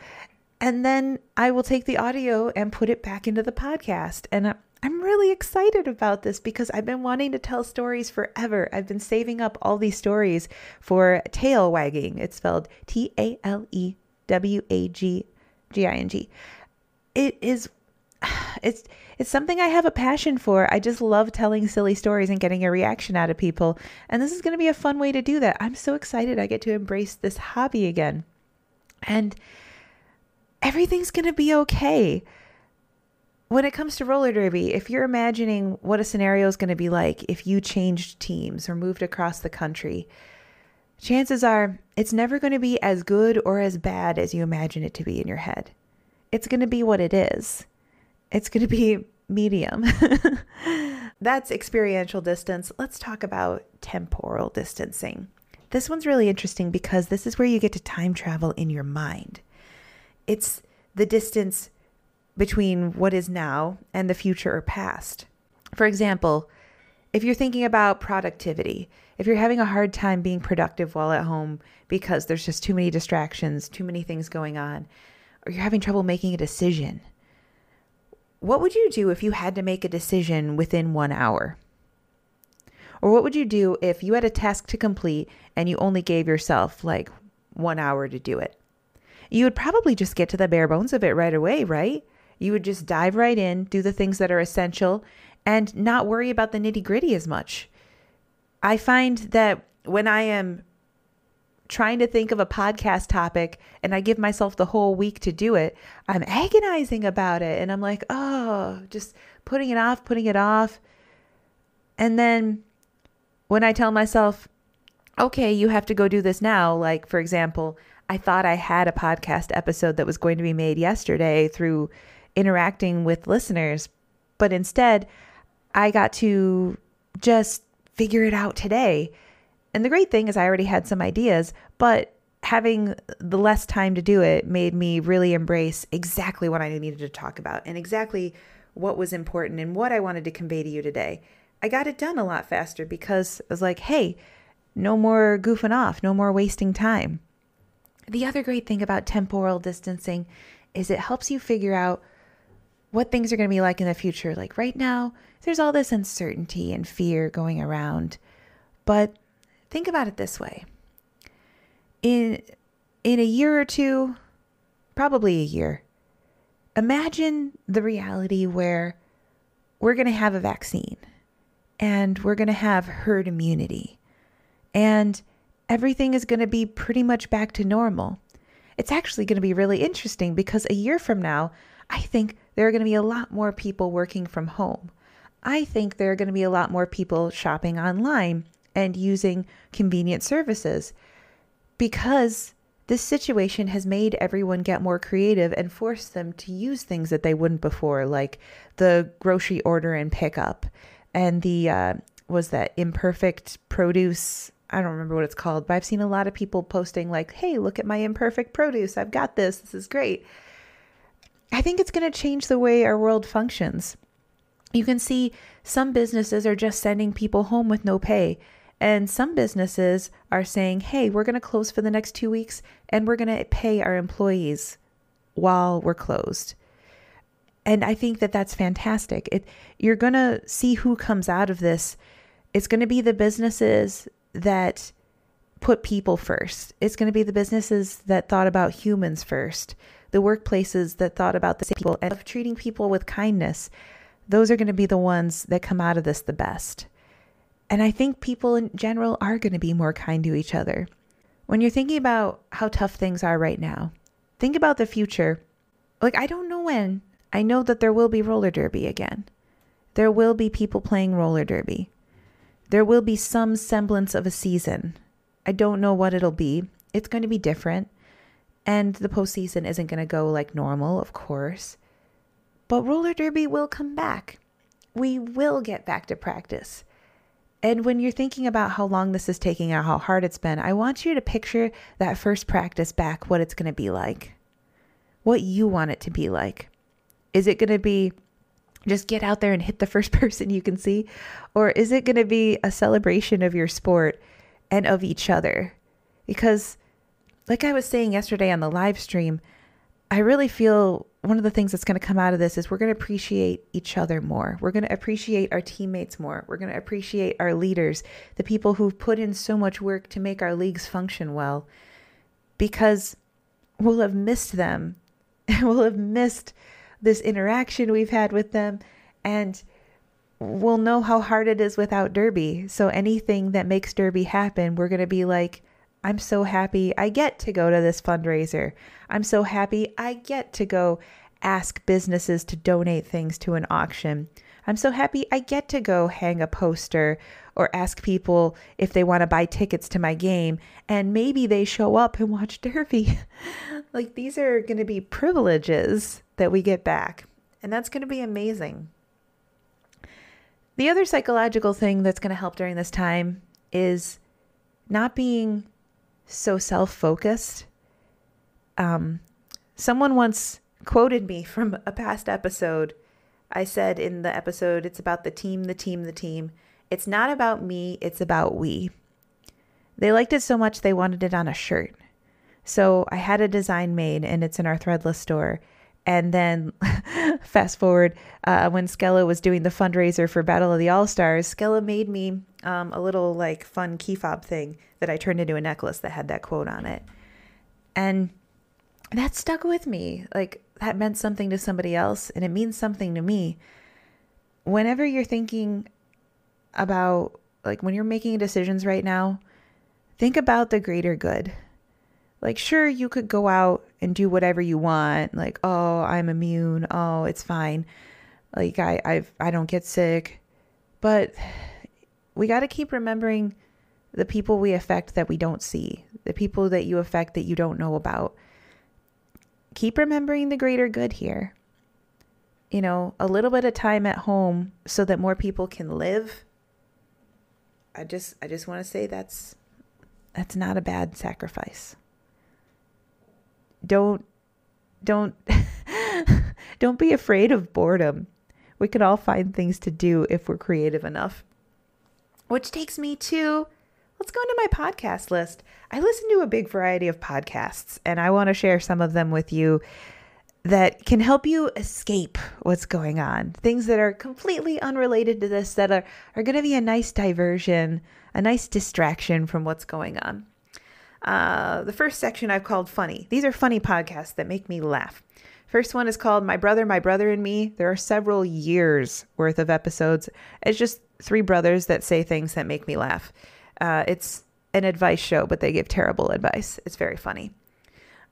And then I will take the audio and put it back into the podcast. And I'm really excited about this because I've been wanting to tell stories forever. I've been saving up all these stories for tale wagging. It's spelled T A L E W A G G I N G. It is it's it's something I have a passion for. I just love telling silly stories and getting a reaction out of people. And this is going to be a fun way to do that. I'm so excited I get to embrace this hobby again. And everything's going to be okay. When it comes to roller derby, if you're imagining what a scenario is going to be like if you changed teams or moved across the country, chances are it's never going to be as good or as bad as you imagine it to be in your head. It's going to be what it is. It's going to be medium. That's experiential distance. Let's talk about temporal distancing. This one's really interesting because this is where you get to time travel in your mind. It's the distance between what is now and the future or past. For example, if you're thinking about productivity, if you're having a hard time being productive while at home because there's just too many distractions, too many things going on, or you're having trouble making a decision, what would you do if you had to make a decision within one hour? Or what would you do if you had a task to complete and you only gave yourself like one hour to do it? You would probably just get to the bare bones of it right away, right? You would just dive right in, do the things that are essential, and not worry about the nitty gritty as much. I find that when I am trying to think of a podcast topic and I give myself the whole week to do it, I'm agonizing about it. And I'm like, oh, just putting it off, putting it off. And then when I tell myself, okay, you have to go do this now, like for example, I thought I had a podcast episode that was going to be made yesterday through interacting with listeners, but instead I got to just figure it out today. And the great thing is, I already had some ideas, but having the less time to do it made me really embrace exactly what I needed to talk about and exactly what was important and what I wanted to convey to you today. I got it done a lot faster because I was like, hey, no more goofing off, no more wasting time. The other great thing about temporal distancing is it helps you figure out what things are going to be like in the future. Like right now, there's all this uncertainty and fear going around. But think about it this way. In in a year or two, probably a year, imagine the reality where we're going to have a vaccine and we're going to have herd immunity and everything is going to be pretty much back to normal. It's actually going to be really interesting because a year from now, I think there are going to be a lot more people working from home. I think there are going to be a lot more people shopping online and using convenient services because this situation has made everyone get more creative and forced them to use things that they wouldn't before, like the grocery order and pickup and the, uh, was that imperfect produce I don't remember what it's called, but I've seen a lot of people posting, like, hey, look at my imperfect produce. I've got this. This is great. I think it's going to change the way our world functions. You can see some businesses are just sending people home with no pay. And some businesses are saying, hey, we're going to close for the next two weeks and we're going to pay our employees while we're closed. And I think that that's fantastic. It, you're going to see who comes out of this. It's going to be the businesses that put people first. It's going to be the businesses that thought about humans first, the workplaces that thought about the people and of treating people with kindness those are going to be the ones that come out of this the best. And I think people in general are going to be more kind to each other. When you're thinking about how tough things are right now, think about the future. Like, I don't know when. I know that there will be roller derby again. There will be people playing roller derby. There will be some semblance of a season. I don't know what it'll be. It's going to be different. And the postseason isn't going to go like normal, of course. But roller derby will come back. We will get back to practice. And when you're thinking about how long this is taking and how hard it's been, I want you to picture that first practice back, what it's going to be like, what you want it to be like. Is it going to be just get out there and hit the first person you can see? Or is it going to be a celebration of your sport and of each other? Because, like I was saying yesterday on the live stream, I really feel one of the things that's going to come out of this is we're going to appreciate each other more. We're going to appreciate our teammates more. We're going to appreciate our leaders, the people who've put in so much work to make our leagues function well, because we'll have missed them. we'll have missed this interaction we've had with them. And we'll know how hard it is without Derby. So anything that makes Derby happen, we're going to be like, I'm so happy I get to go to this fundraiser. I'm so happy I get to go ask businesses to donate things to an auction. I'm so happy I get to go hang a poster or ask people if they want to buy tickets to my game and maybe they show up and watch Derby. like these are going to be privileges that we get back, and that's going to be amazing. The other psychological thing that's going to help during this time is not being so self focused. Um, someone once quoted me from a past episode. I said in the episode, it's about the team, the team, the team. It's not about me, it's about we. They liked it so much they wanted it on a shirt. So I had a design made and it's in our threadless store. And then fast forward, uh, when Skella was doing the fundraiser for Battle of the All Stars, Skella made me um, a little like fun key fob thing that I turned into a necklace that had that quote on it. And that stuck with me. Like that meant something to somebody else and it means something to me. Whenever you're thinking about, like, when you're making decisions right now, think about the greater good. Like, sure, you could go out and do whatever you want. Like, oh, I'm immune. Oh, it's fine. Like, I, I've, I don't get sick. But we got to keep remembering the people we affect that we don't see, the people that you affect that you don't know about. Keep remembering the greater good here. You know, a little bit of time at home so that more people can live. I just I just want to say that's that's not a bad sacrifice. Don't don't don't be afraid of boredom. We can all find things to do if we're creative enough. Which takes me to let's go into my podcast list. I listen to a big variety of podcasts, and I want to share some of them with you that can help you escape what's going on. Things that are completely unrelated to this that are, are going to be a nice diversion, a nice distraction from what's going on. Uh, the first section I've called funny. These are funny podcasts that make me laugh. First one is called My Brother, My Brother and Me. There are several years worth of episodes. It's just three brothers that say things that make me laugh. Uh, it's an advice show, but they give terrible advice. It's very funny.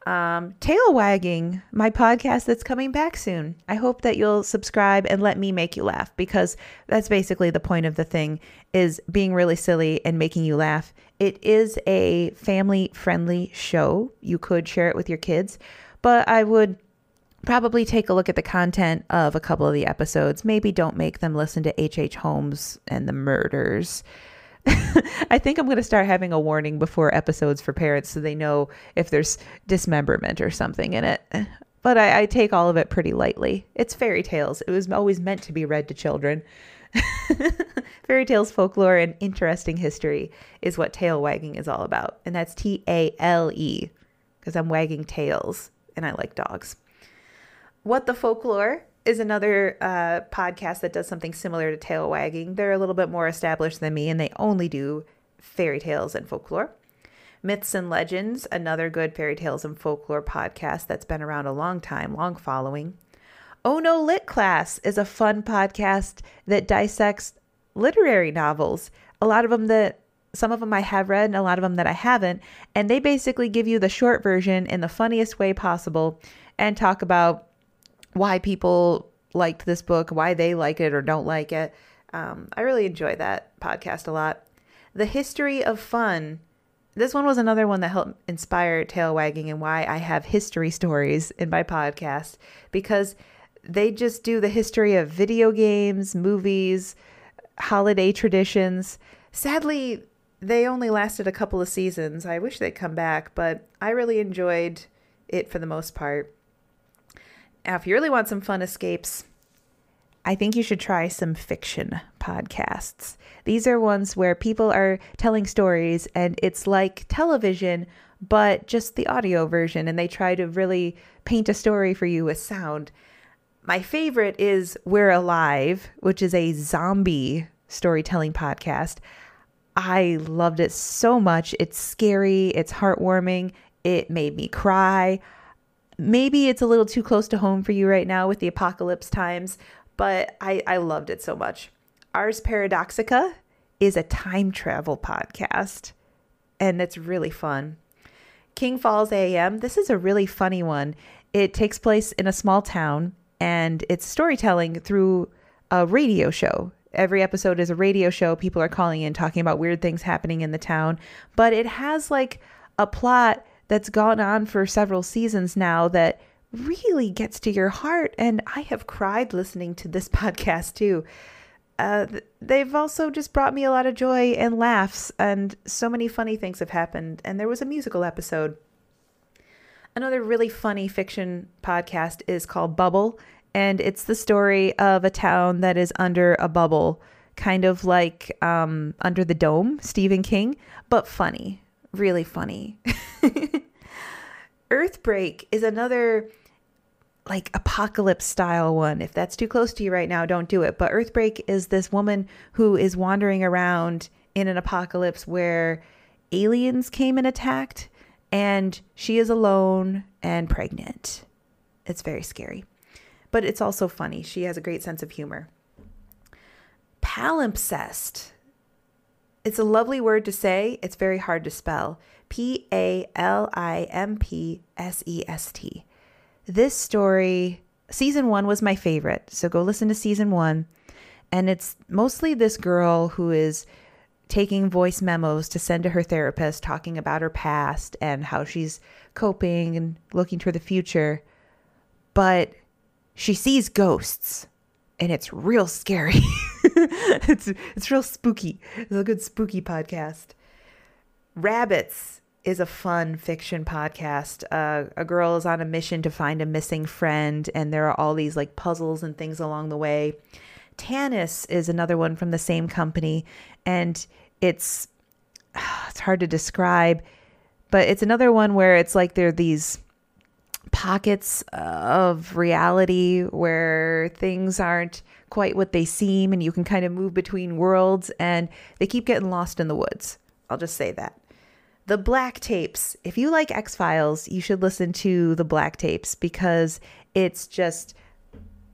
Um, Tale Wagging, my podcast that's coming back soon. I hope that you'll subscribe and let me make you laugh because that's basically the point of the thing is being really silly and making you laugh. It is a family friendly show. You could share it with your kids, but I would probably take a look at the content of a couple of the episodes. Maybe don't make them listen to H.H. H. Holmes and the murders. I think I'm going to start having a warning before episodes for parents so they know if there's dismemberment or something in it. But I, I take all of it pretty lightly. It's fairy tales. It was always meant to be read to children. fairy tales, folklore, and interesting history is what tale wagging is all about. And that's T A L E because I'm wagging tails and I like dogs. What the Folklore is another uh, podcast that does something similar to tale wagging. They're a little bit more established than me, and they only do fairy tales and folklore. Myths and Legends, another good fairy tales and folklore podcast that's been around a long time, long following. Oh No Lit Class is a fun podcast that dissects literary novels. A lot of them that some of them I have read and a lot of them that I haven't. And they basically give you the short version in the funniest way possible and talk about why people liked this book, why they like it or don't like it. Um, I really enjoy that podcast a lot. The History of Fun. This one was another one that helped inspire tale wagging and why I have history stories in my podcast because they just do the history of video games, movies, holiday traditions. Sadly, they only lasted a couple of seasons. I wish they'd come back, but I really enjoyed it for the most part. Now, if you really want some fun escapes, I think you should try some fiction podcasts. These are ones where people are telling stories and it's like television, but just the audio version, and they try to really paint a story for you with sound. My favorite is We're Alive, which is a zombie storytelling podcast. I loved it so much. It's scary, it's heartwarming, it made me cry maybe it's a little too close to home for you right now with the apocalypse times, but I, I loved it so much. Ars Paradoxica is a time travel podcast, and it's really fun. King Falls AM, this is a really funny one. It takes place in a small town and it's storytelling through a radio show. Every episode is a radio show. People are calling in talking about weird things happening in the town, but it has like a plot that's gone on for several seasons now that really gets to your heart. And I have cried listening to this podcast too. Uh, they've also just brought me a lot of joy and laughs, and so many funny things have happened. And there was a musical episode. Another really funny fiction podcast is called Bubble, and it's the story of a town that is under a bubble, kind of like um, Under the Dome, Stephen King, but funny, really funny. Earthbreak is another like apocalypse style one. If that's too close to you right now, don't do it. But Earthbreak is this woman who is wandering around in an apocalypse where aliens came and attacked, and she is alone and pregnant. It's very scary, but it's also funny. She has a great sense of humor. Palimpsest. It's a lovely word to say, it's very hard to spell. P A L I M P S E S T this story, season one was my favorite. So go listen to season one. And it's mostly this girl who is taking voice memos to send to her therapist, talking about her past and how she's coping and looking toward the future. But she sees ghosts and it's real scary. it's it's real spooky. It's a good spooky podcast. Rabbits is a fun fiction podcast. Uh, a girl is on a mission to find a missing friend, and there are all these like puzzles and things along the way. Tanis is another one from the same company, and it's it's hard to describe, but it's another one where it's like there are these pockets of reality where things aren't quite what they seem, and you can kind of move between worlds, and they keep getting lost in the woods. I'll just say that. The Black Tapes. If you like X Files, you should listen to The Black Tapes because it's just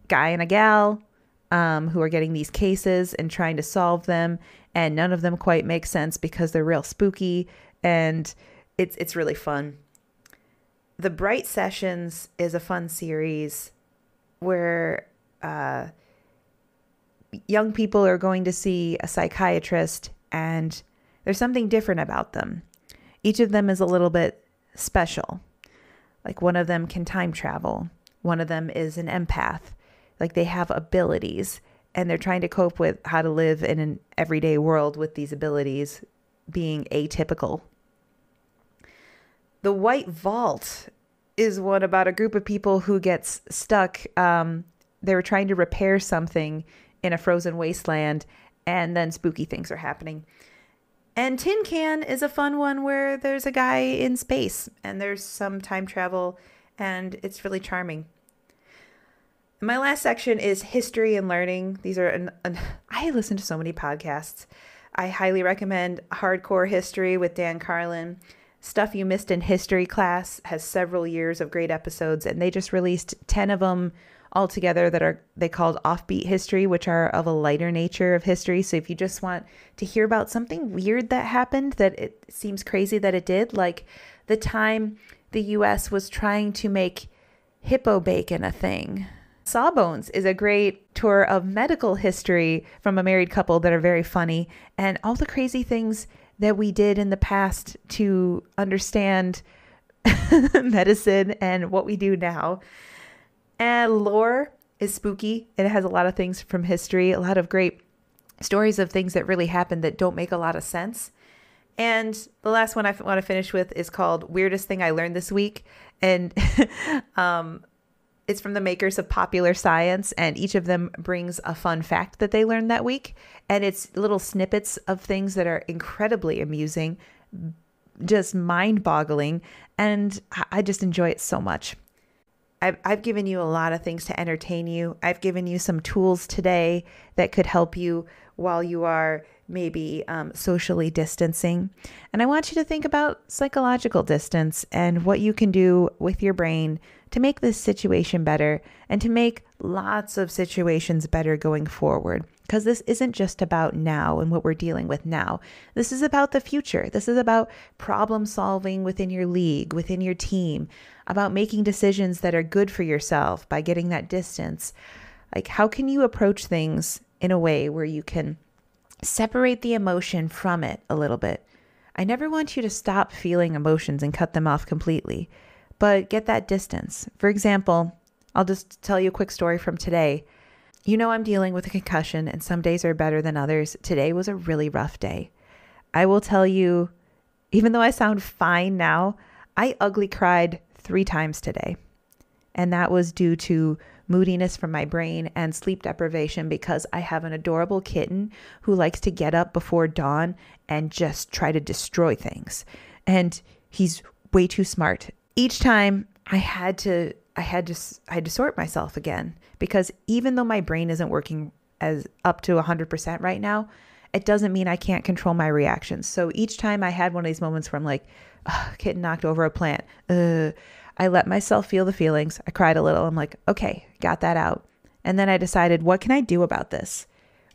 guy and a gal um, who are getting these cases and trying to solve them, and none of them quite make sense because they're real spooky and it's it's really fun. The Bright Sessions is a fun series where uh, young people are going to see a psychiatrist and there's something different about them. Each of them is a little bit special. Like one of them can time travel, one of them is an empath. Like they have abilities and they're trying to cope with how to live in an everyday world with these abilities being atypical. The White Vault is one about a group of people who gets stuck. Um, they were trying to repair something in a frozen wasteland, and then spooky things are happening. And Tin Can is a fun one where there's a guy in space and there's some time travel and it's really charming. My last section is history and learning. These are an, an, I listen to so many podcasts. I highly recommend Hardcore History with Dan Carlin. Stuff You Missed in History class has several years of great episodes and they just released 10 of them altogether that are they called offbeat history, which are of a lighter nature of history. So if you just want to hear about something weird that happened that it seems crazy that it did, like the time the US was trying to make hippo bacon a thing. Sawbones is a great tour of medical history from a married couple that are very funny and all the crazy things that we did in the past to understand medicine and what we do now. And lore is spooky. It has a lot of things from history, a lot of great stories of things that really happened that don't make a lot of sense. And the last one I want to finish with is called Weirdest Thing I Learned This Week. And um, it's from the makers of Popular Science, and each of them brings a fun fact that they learned that week. And it's little snippets of things that are incredibly amusing, just mind boggling. And I just enjoy it so much. I've, I've given you a lot of things to entertain you. I've given you some tools today that could help you while you are maybe um, socially distancing. And I want you to think about psychological distance and what you can do with your brain to make this situation better and to make lots of situations better going forward. Because this isn't just about now and what we're dealing with now. This is about the future. This is about problem solving within your league, within your team, about making decisions that are good for yourself by getting that distance. Like, how can you approach things in a way where you can separate the emotion from it a little bit? I never want you to stop feeling emotions and cut them off completely, but get that distance. For example, I'll just tell you a quick story from today. You know, I'm dealing with a concussion, and some days are better than others. Today was a really rough day. I will tell you, even though I sound fine now, I ugly cried three times today. And that was due to moodiness from my brain and sleep deprivation because I have an adorable kitten who likes to get up before dawn and just try to destroy things. And he's way too smart. Each time I had to I had to I had to sort myself again because even though my brain isn't working as up to 100% right now, it doesn't mean I can't control my reactions. So each time I had one of these moments where I'm like, kitten knocked over a plant. Uh, I let myself feel the feelings. I cried a little. I'm like, okay, got that out. And then I decided, what can I do about this?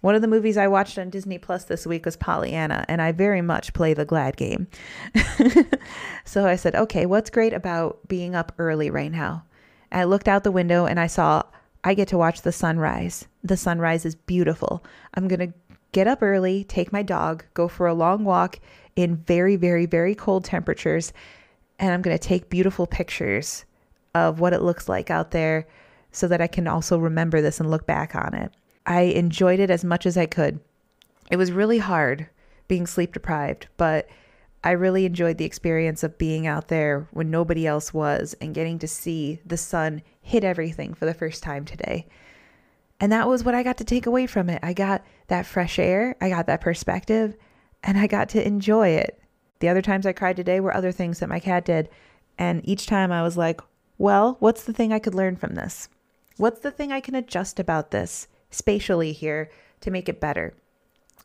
One of the movies I watched on Disney Plus this week was Pollyanna, and I very much play the glad game. so I said, okay, what's great about being up early right now? I looked out the window and I saw I get to watch the sunrise. The sunrise is beautiful. I'm going to get up early, take my dog, go for a long walk in very, very, very cold temperatures, and I'm going to take beautiful pictures of what it looks like out there so that I can also remember this and look back on it. I enjoyed it as much as I could. It was really hard being sleep deprived, but I really enjoyed the experience of being out there when nobody else was and getting to see the sun hit everything for the first time today. And that was what I got to take away from it. I got that fresh air, I got that perspective, and I got to enjoy it. The other times I cried today were other things that my cat did. And each time I was like, well, what's the thing I could learn from this? What's the thing I can adjust about this spatially here to make it better?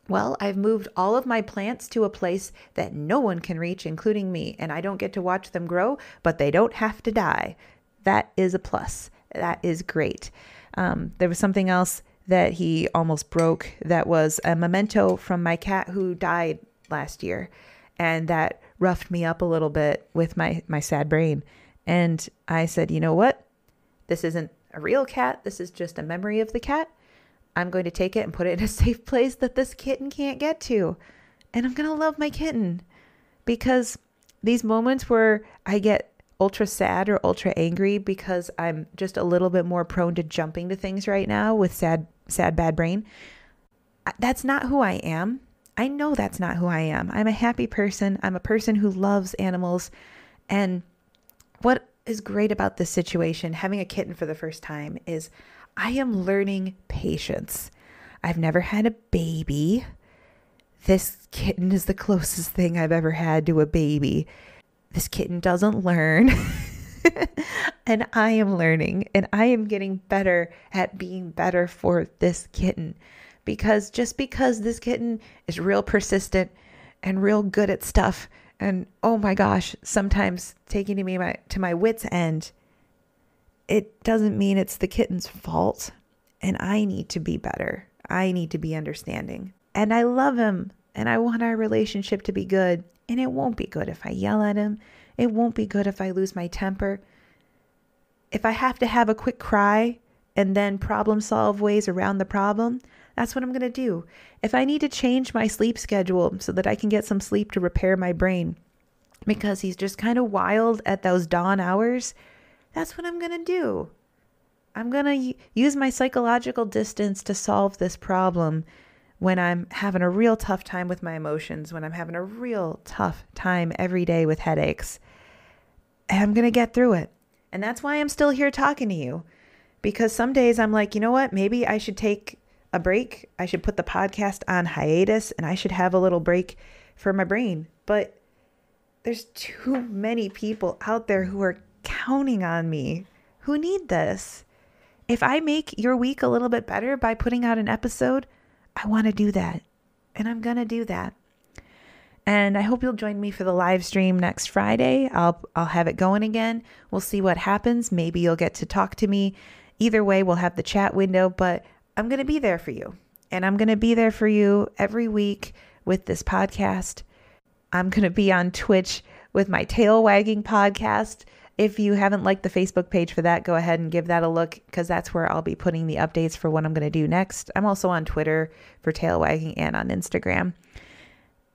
Well, I've moved all of my plants to a place that no one can reach, including me, and I don't get to watch them grow, but they don't have to die. That is a plus. That is great. Um, there was something else that he almost broke that was a memento from my cat who died last year and that roughed me up a little bit with my my sad brain. And I said, "You know what? This isn't a real cat. This is just a memory of the cat. I'm going to take it and put it in a safe place that this kitten can't get to. And I'm going to love my kitten because these moments where I get ultra sad or ultra angry because I'm just a little bit more prone to jumping to things right now with sad sad bad brain. That's not who I am. I know that's not who I am. I'm a happy person. I'm a person who loves animals. And what is great about this situation, having a kitten for the first time, is I am learning patience. I've never had a baby. This kitten is the closest thing I've ever had to a baby. This kitten doesn't learn. and I am learning and I am getting better at being better for this kitten. Because just because this kitten is real persistent and real good at stuff and oh my gosh sometimes taking to me my, to my wits end it doesn't mean it's the kitten's fault. And i need to be better. I need to be understanding. And i love him and i want our relationship to be good and it won't be good if i yell at him it won't be good if i lose my temper if i have to have a quick cry and then problem solve ways around the problem that's what I'm going to do. If I need to change my sleep schedule so that I can get some sleep to repair my brain because he's just kind of wild at those dawn hours, that's what I'm going to do. I'm going to use my psychological distance to solve this problem when I'm having a real tough time with my emotions, when I'm having a real tough time every day with headaches. I'm going to get through it. And that's why I'm still here talking to you. Because some days I'm like, you know what? Maybe I should take a break. I should put the podcast on hiatus and I should have a little break for my brain. But there's too many people out there who are counting on me who need this. If I make your week a little bit better by putting out an episode, I want to do that. And I'm going to do that. And I hope you'll join me for the live stream next Friday. I'll I'll have it going again. We'll see what happens. Maybe you'll get to talk to me. Either way, we'll have the chat window, but I'm going to be there for you. And I'm going to be there for you every week with this podcast. I'm going to be on Twitch with my tale wagging podcast. If you haven't liked the Facebook page for that, go ahead and give that a look because that's where I'll be putting the updates for what I'm going to do next. I'm also on Twitter for tale wagging and on Instagram.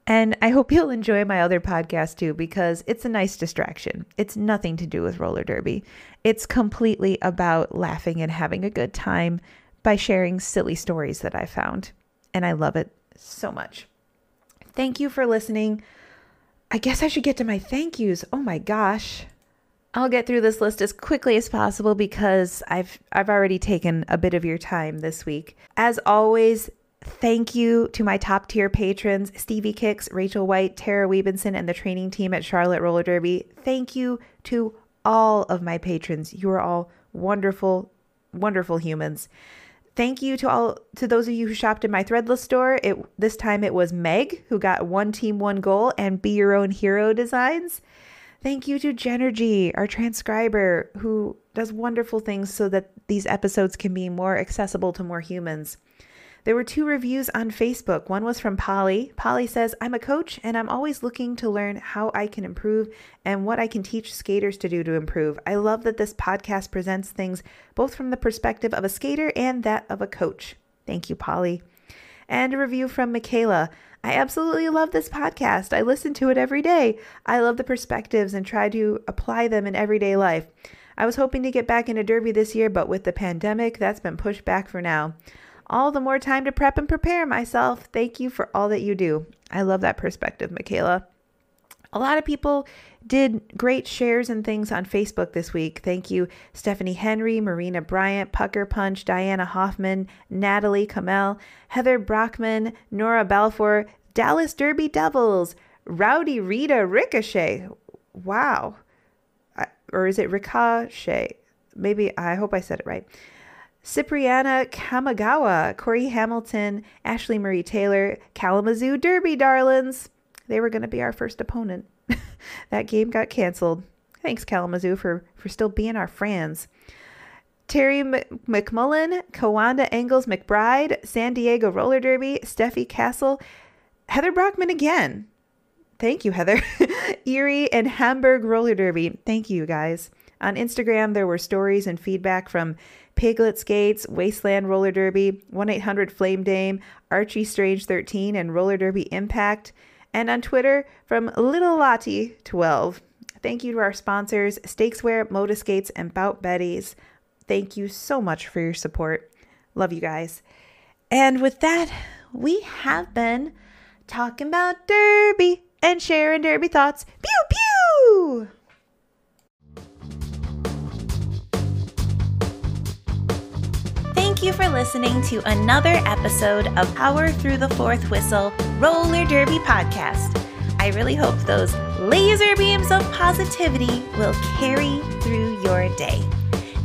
And I hope you'll enjoy my other podcast too because it's a nice distraction. It's nothing to do with roller derby. It's completely about laughing and having a good time by sharing silly stories that I found. And I love it so much. Thank you for listening. I guess I should get to my thank yous. Oh my gosh. I'll get through this list as quickly as possible because I've I've already taken a bit of your time this week. As always, thank you to my top tier patrons, Stevie Kicks, Rachel White, Tara Webenson, and the training team at Charlotte Roller Derby. Thank you to all of my patrons. You are all wonderful, wonderful humans. Thank you to all to those of you who shopped in my Threadless store. It this time it was Meg who got one team, one goal, and be your own hero designs. Thank you to Genergy, our transcriber, who does wonderful things so that these episodes can be more accessible to more humans. There were two reviews on Facebook. One was from Polly. Polly says, I'm a coach and I'm always looking to learn how I can improve and what I can teach skaters to do to improve. I love that this podcast presents things both from the perspective of a skater and that of a coach. Thank you, Polly. And a review from Michaela. I absolutely love this podcast. I listen to it every day. I love the perspectives and try to apply them in everyday life. I was hoping to get back into Derby this year, but with the pandemic, that's been pushed back for now. All the more time to prep and prepare myself. Thank you for all that you do. I love that perspective, Michaela. A lot of people did great shares and things on Facebook this week. Thank you, Stephanie Henry, Marina Bryant, Pucker Punch, Diana Hoffman, Natalie Kamel, Heather Brockman, Nora Balfour, Dallas Derby Devils, Rowdy Rita Ricochet. Wow. Or is it Ricochet? Maybe, I hope I said it right. Cipriana Kamagawa, Corey Hamilton, Ashley Marie Taylor, Kalamazoo Derby Darlings. They were going to be our first opponent. that game got canceled. Thanks, Kalamazoo, for, for still being our friends. Terry M- McMullen, Kawanda Engels McBride, San Diego Roller Derby, Steffi Castle, Heather Brockman again. Thank you, Heather. Erie and Hamburg Roller Derby. Thank you, guys. On Instagram, there were stories and feedback from Piglet Skates, Wasteland Roller Derby, 1 800 Flame Dame, Archie Strange 13, and Roller Derby Impact and on Twitter from Little Lottie 12. Thank you to our sponsors, Stakeswear, Mota Skates, and Bout Betties. Thank you so much for your support. Love you guys. And with that, we have been talking about Derby and sharing Derby thoughts. Pew pew! Thank you for listening to another episode of Power Through the Fourth Whistle Roller Derby podcast. I really hope those laser beams of positivity will carry through your day.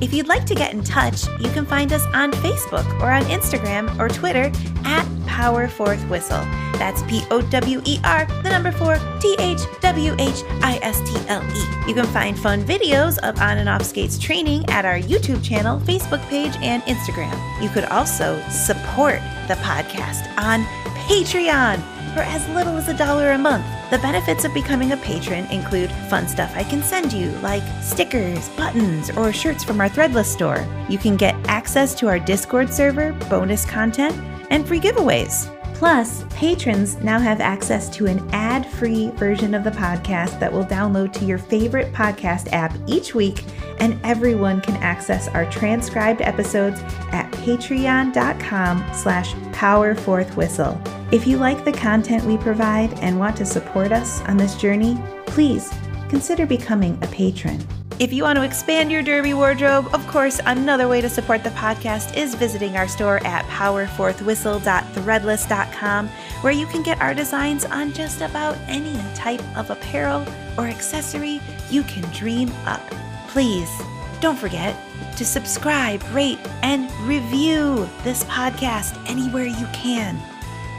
If you'd like to get in touch, you can find us on Facebook or on Instagram or Twitter at Power Fourth Whistle. That's P O W E R, the number four, T H W H I S T L E. You can find fun videos of on and off skates training at our YouTube channel, Facebook page, and Instagram. You could also support the podcast on Patreon for as little as a dollar a month. The benefits of becoming a patron include fun stuff I can send you, like stickers, buttons, or shirts from our Threadless store. You can get access to our Discord server, bonus content, and free giveaways. Plus, patrons now have access to an ad free version of the podcast that will download to your favorite podcast app each week, and everyone can access our transcribed episodes at patreon.com slash powerfourthwhistle. If you like the content we provide and want to support us on this journey, please consider becoming a patron. If you want to expand your derby wardrobe, of course, another way to support the podcast is visiting our store at powerfourthwhistle.threadless.com, where you can get our designs on just about any type of apparel or accessory you can dream up. Please don't forget to subscribe, rate, and review this podcast anywhere you can.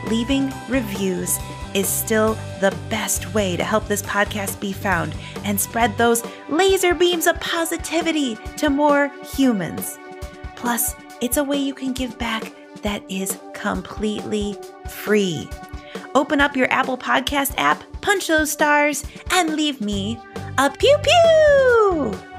leaving reviews is still the best way to help this podcast be found and spread those laser beams of positivity to more humans. Plus, it's a way you can give back that is completely free. Open up your Apple Podcast app, punch those stars, and leave me a pew pew!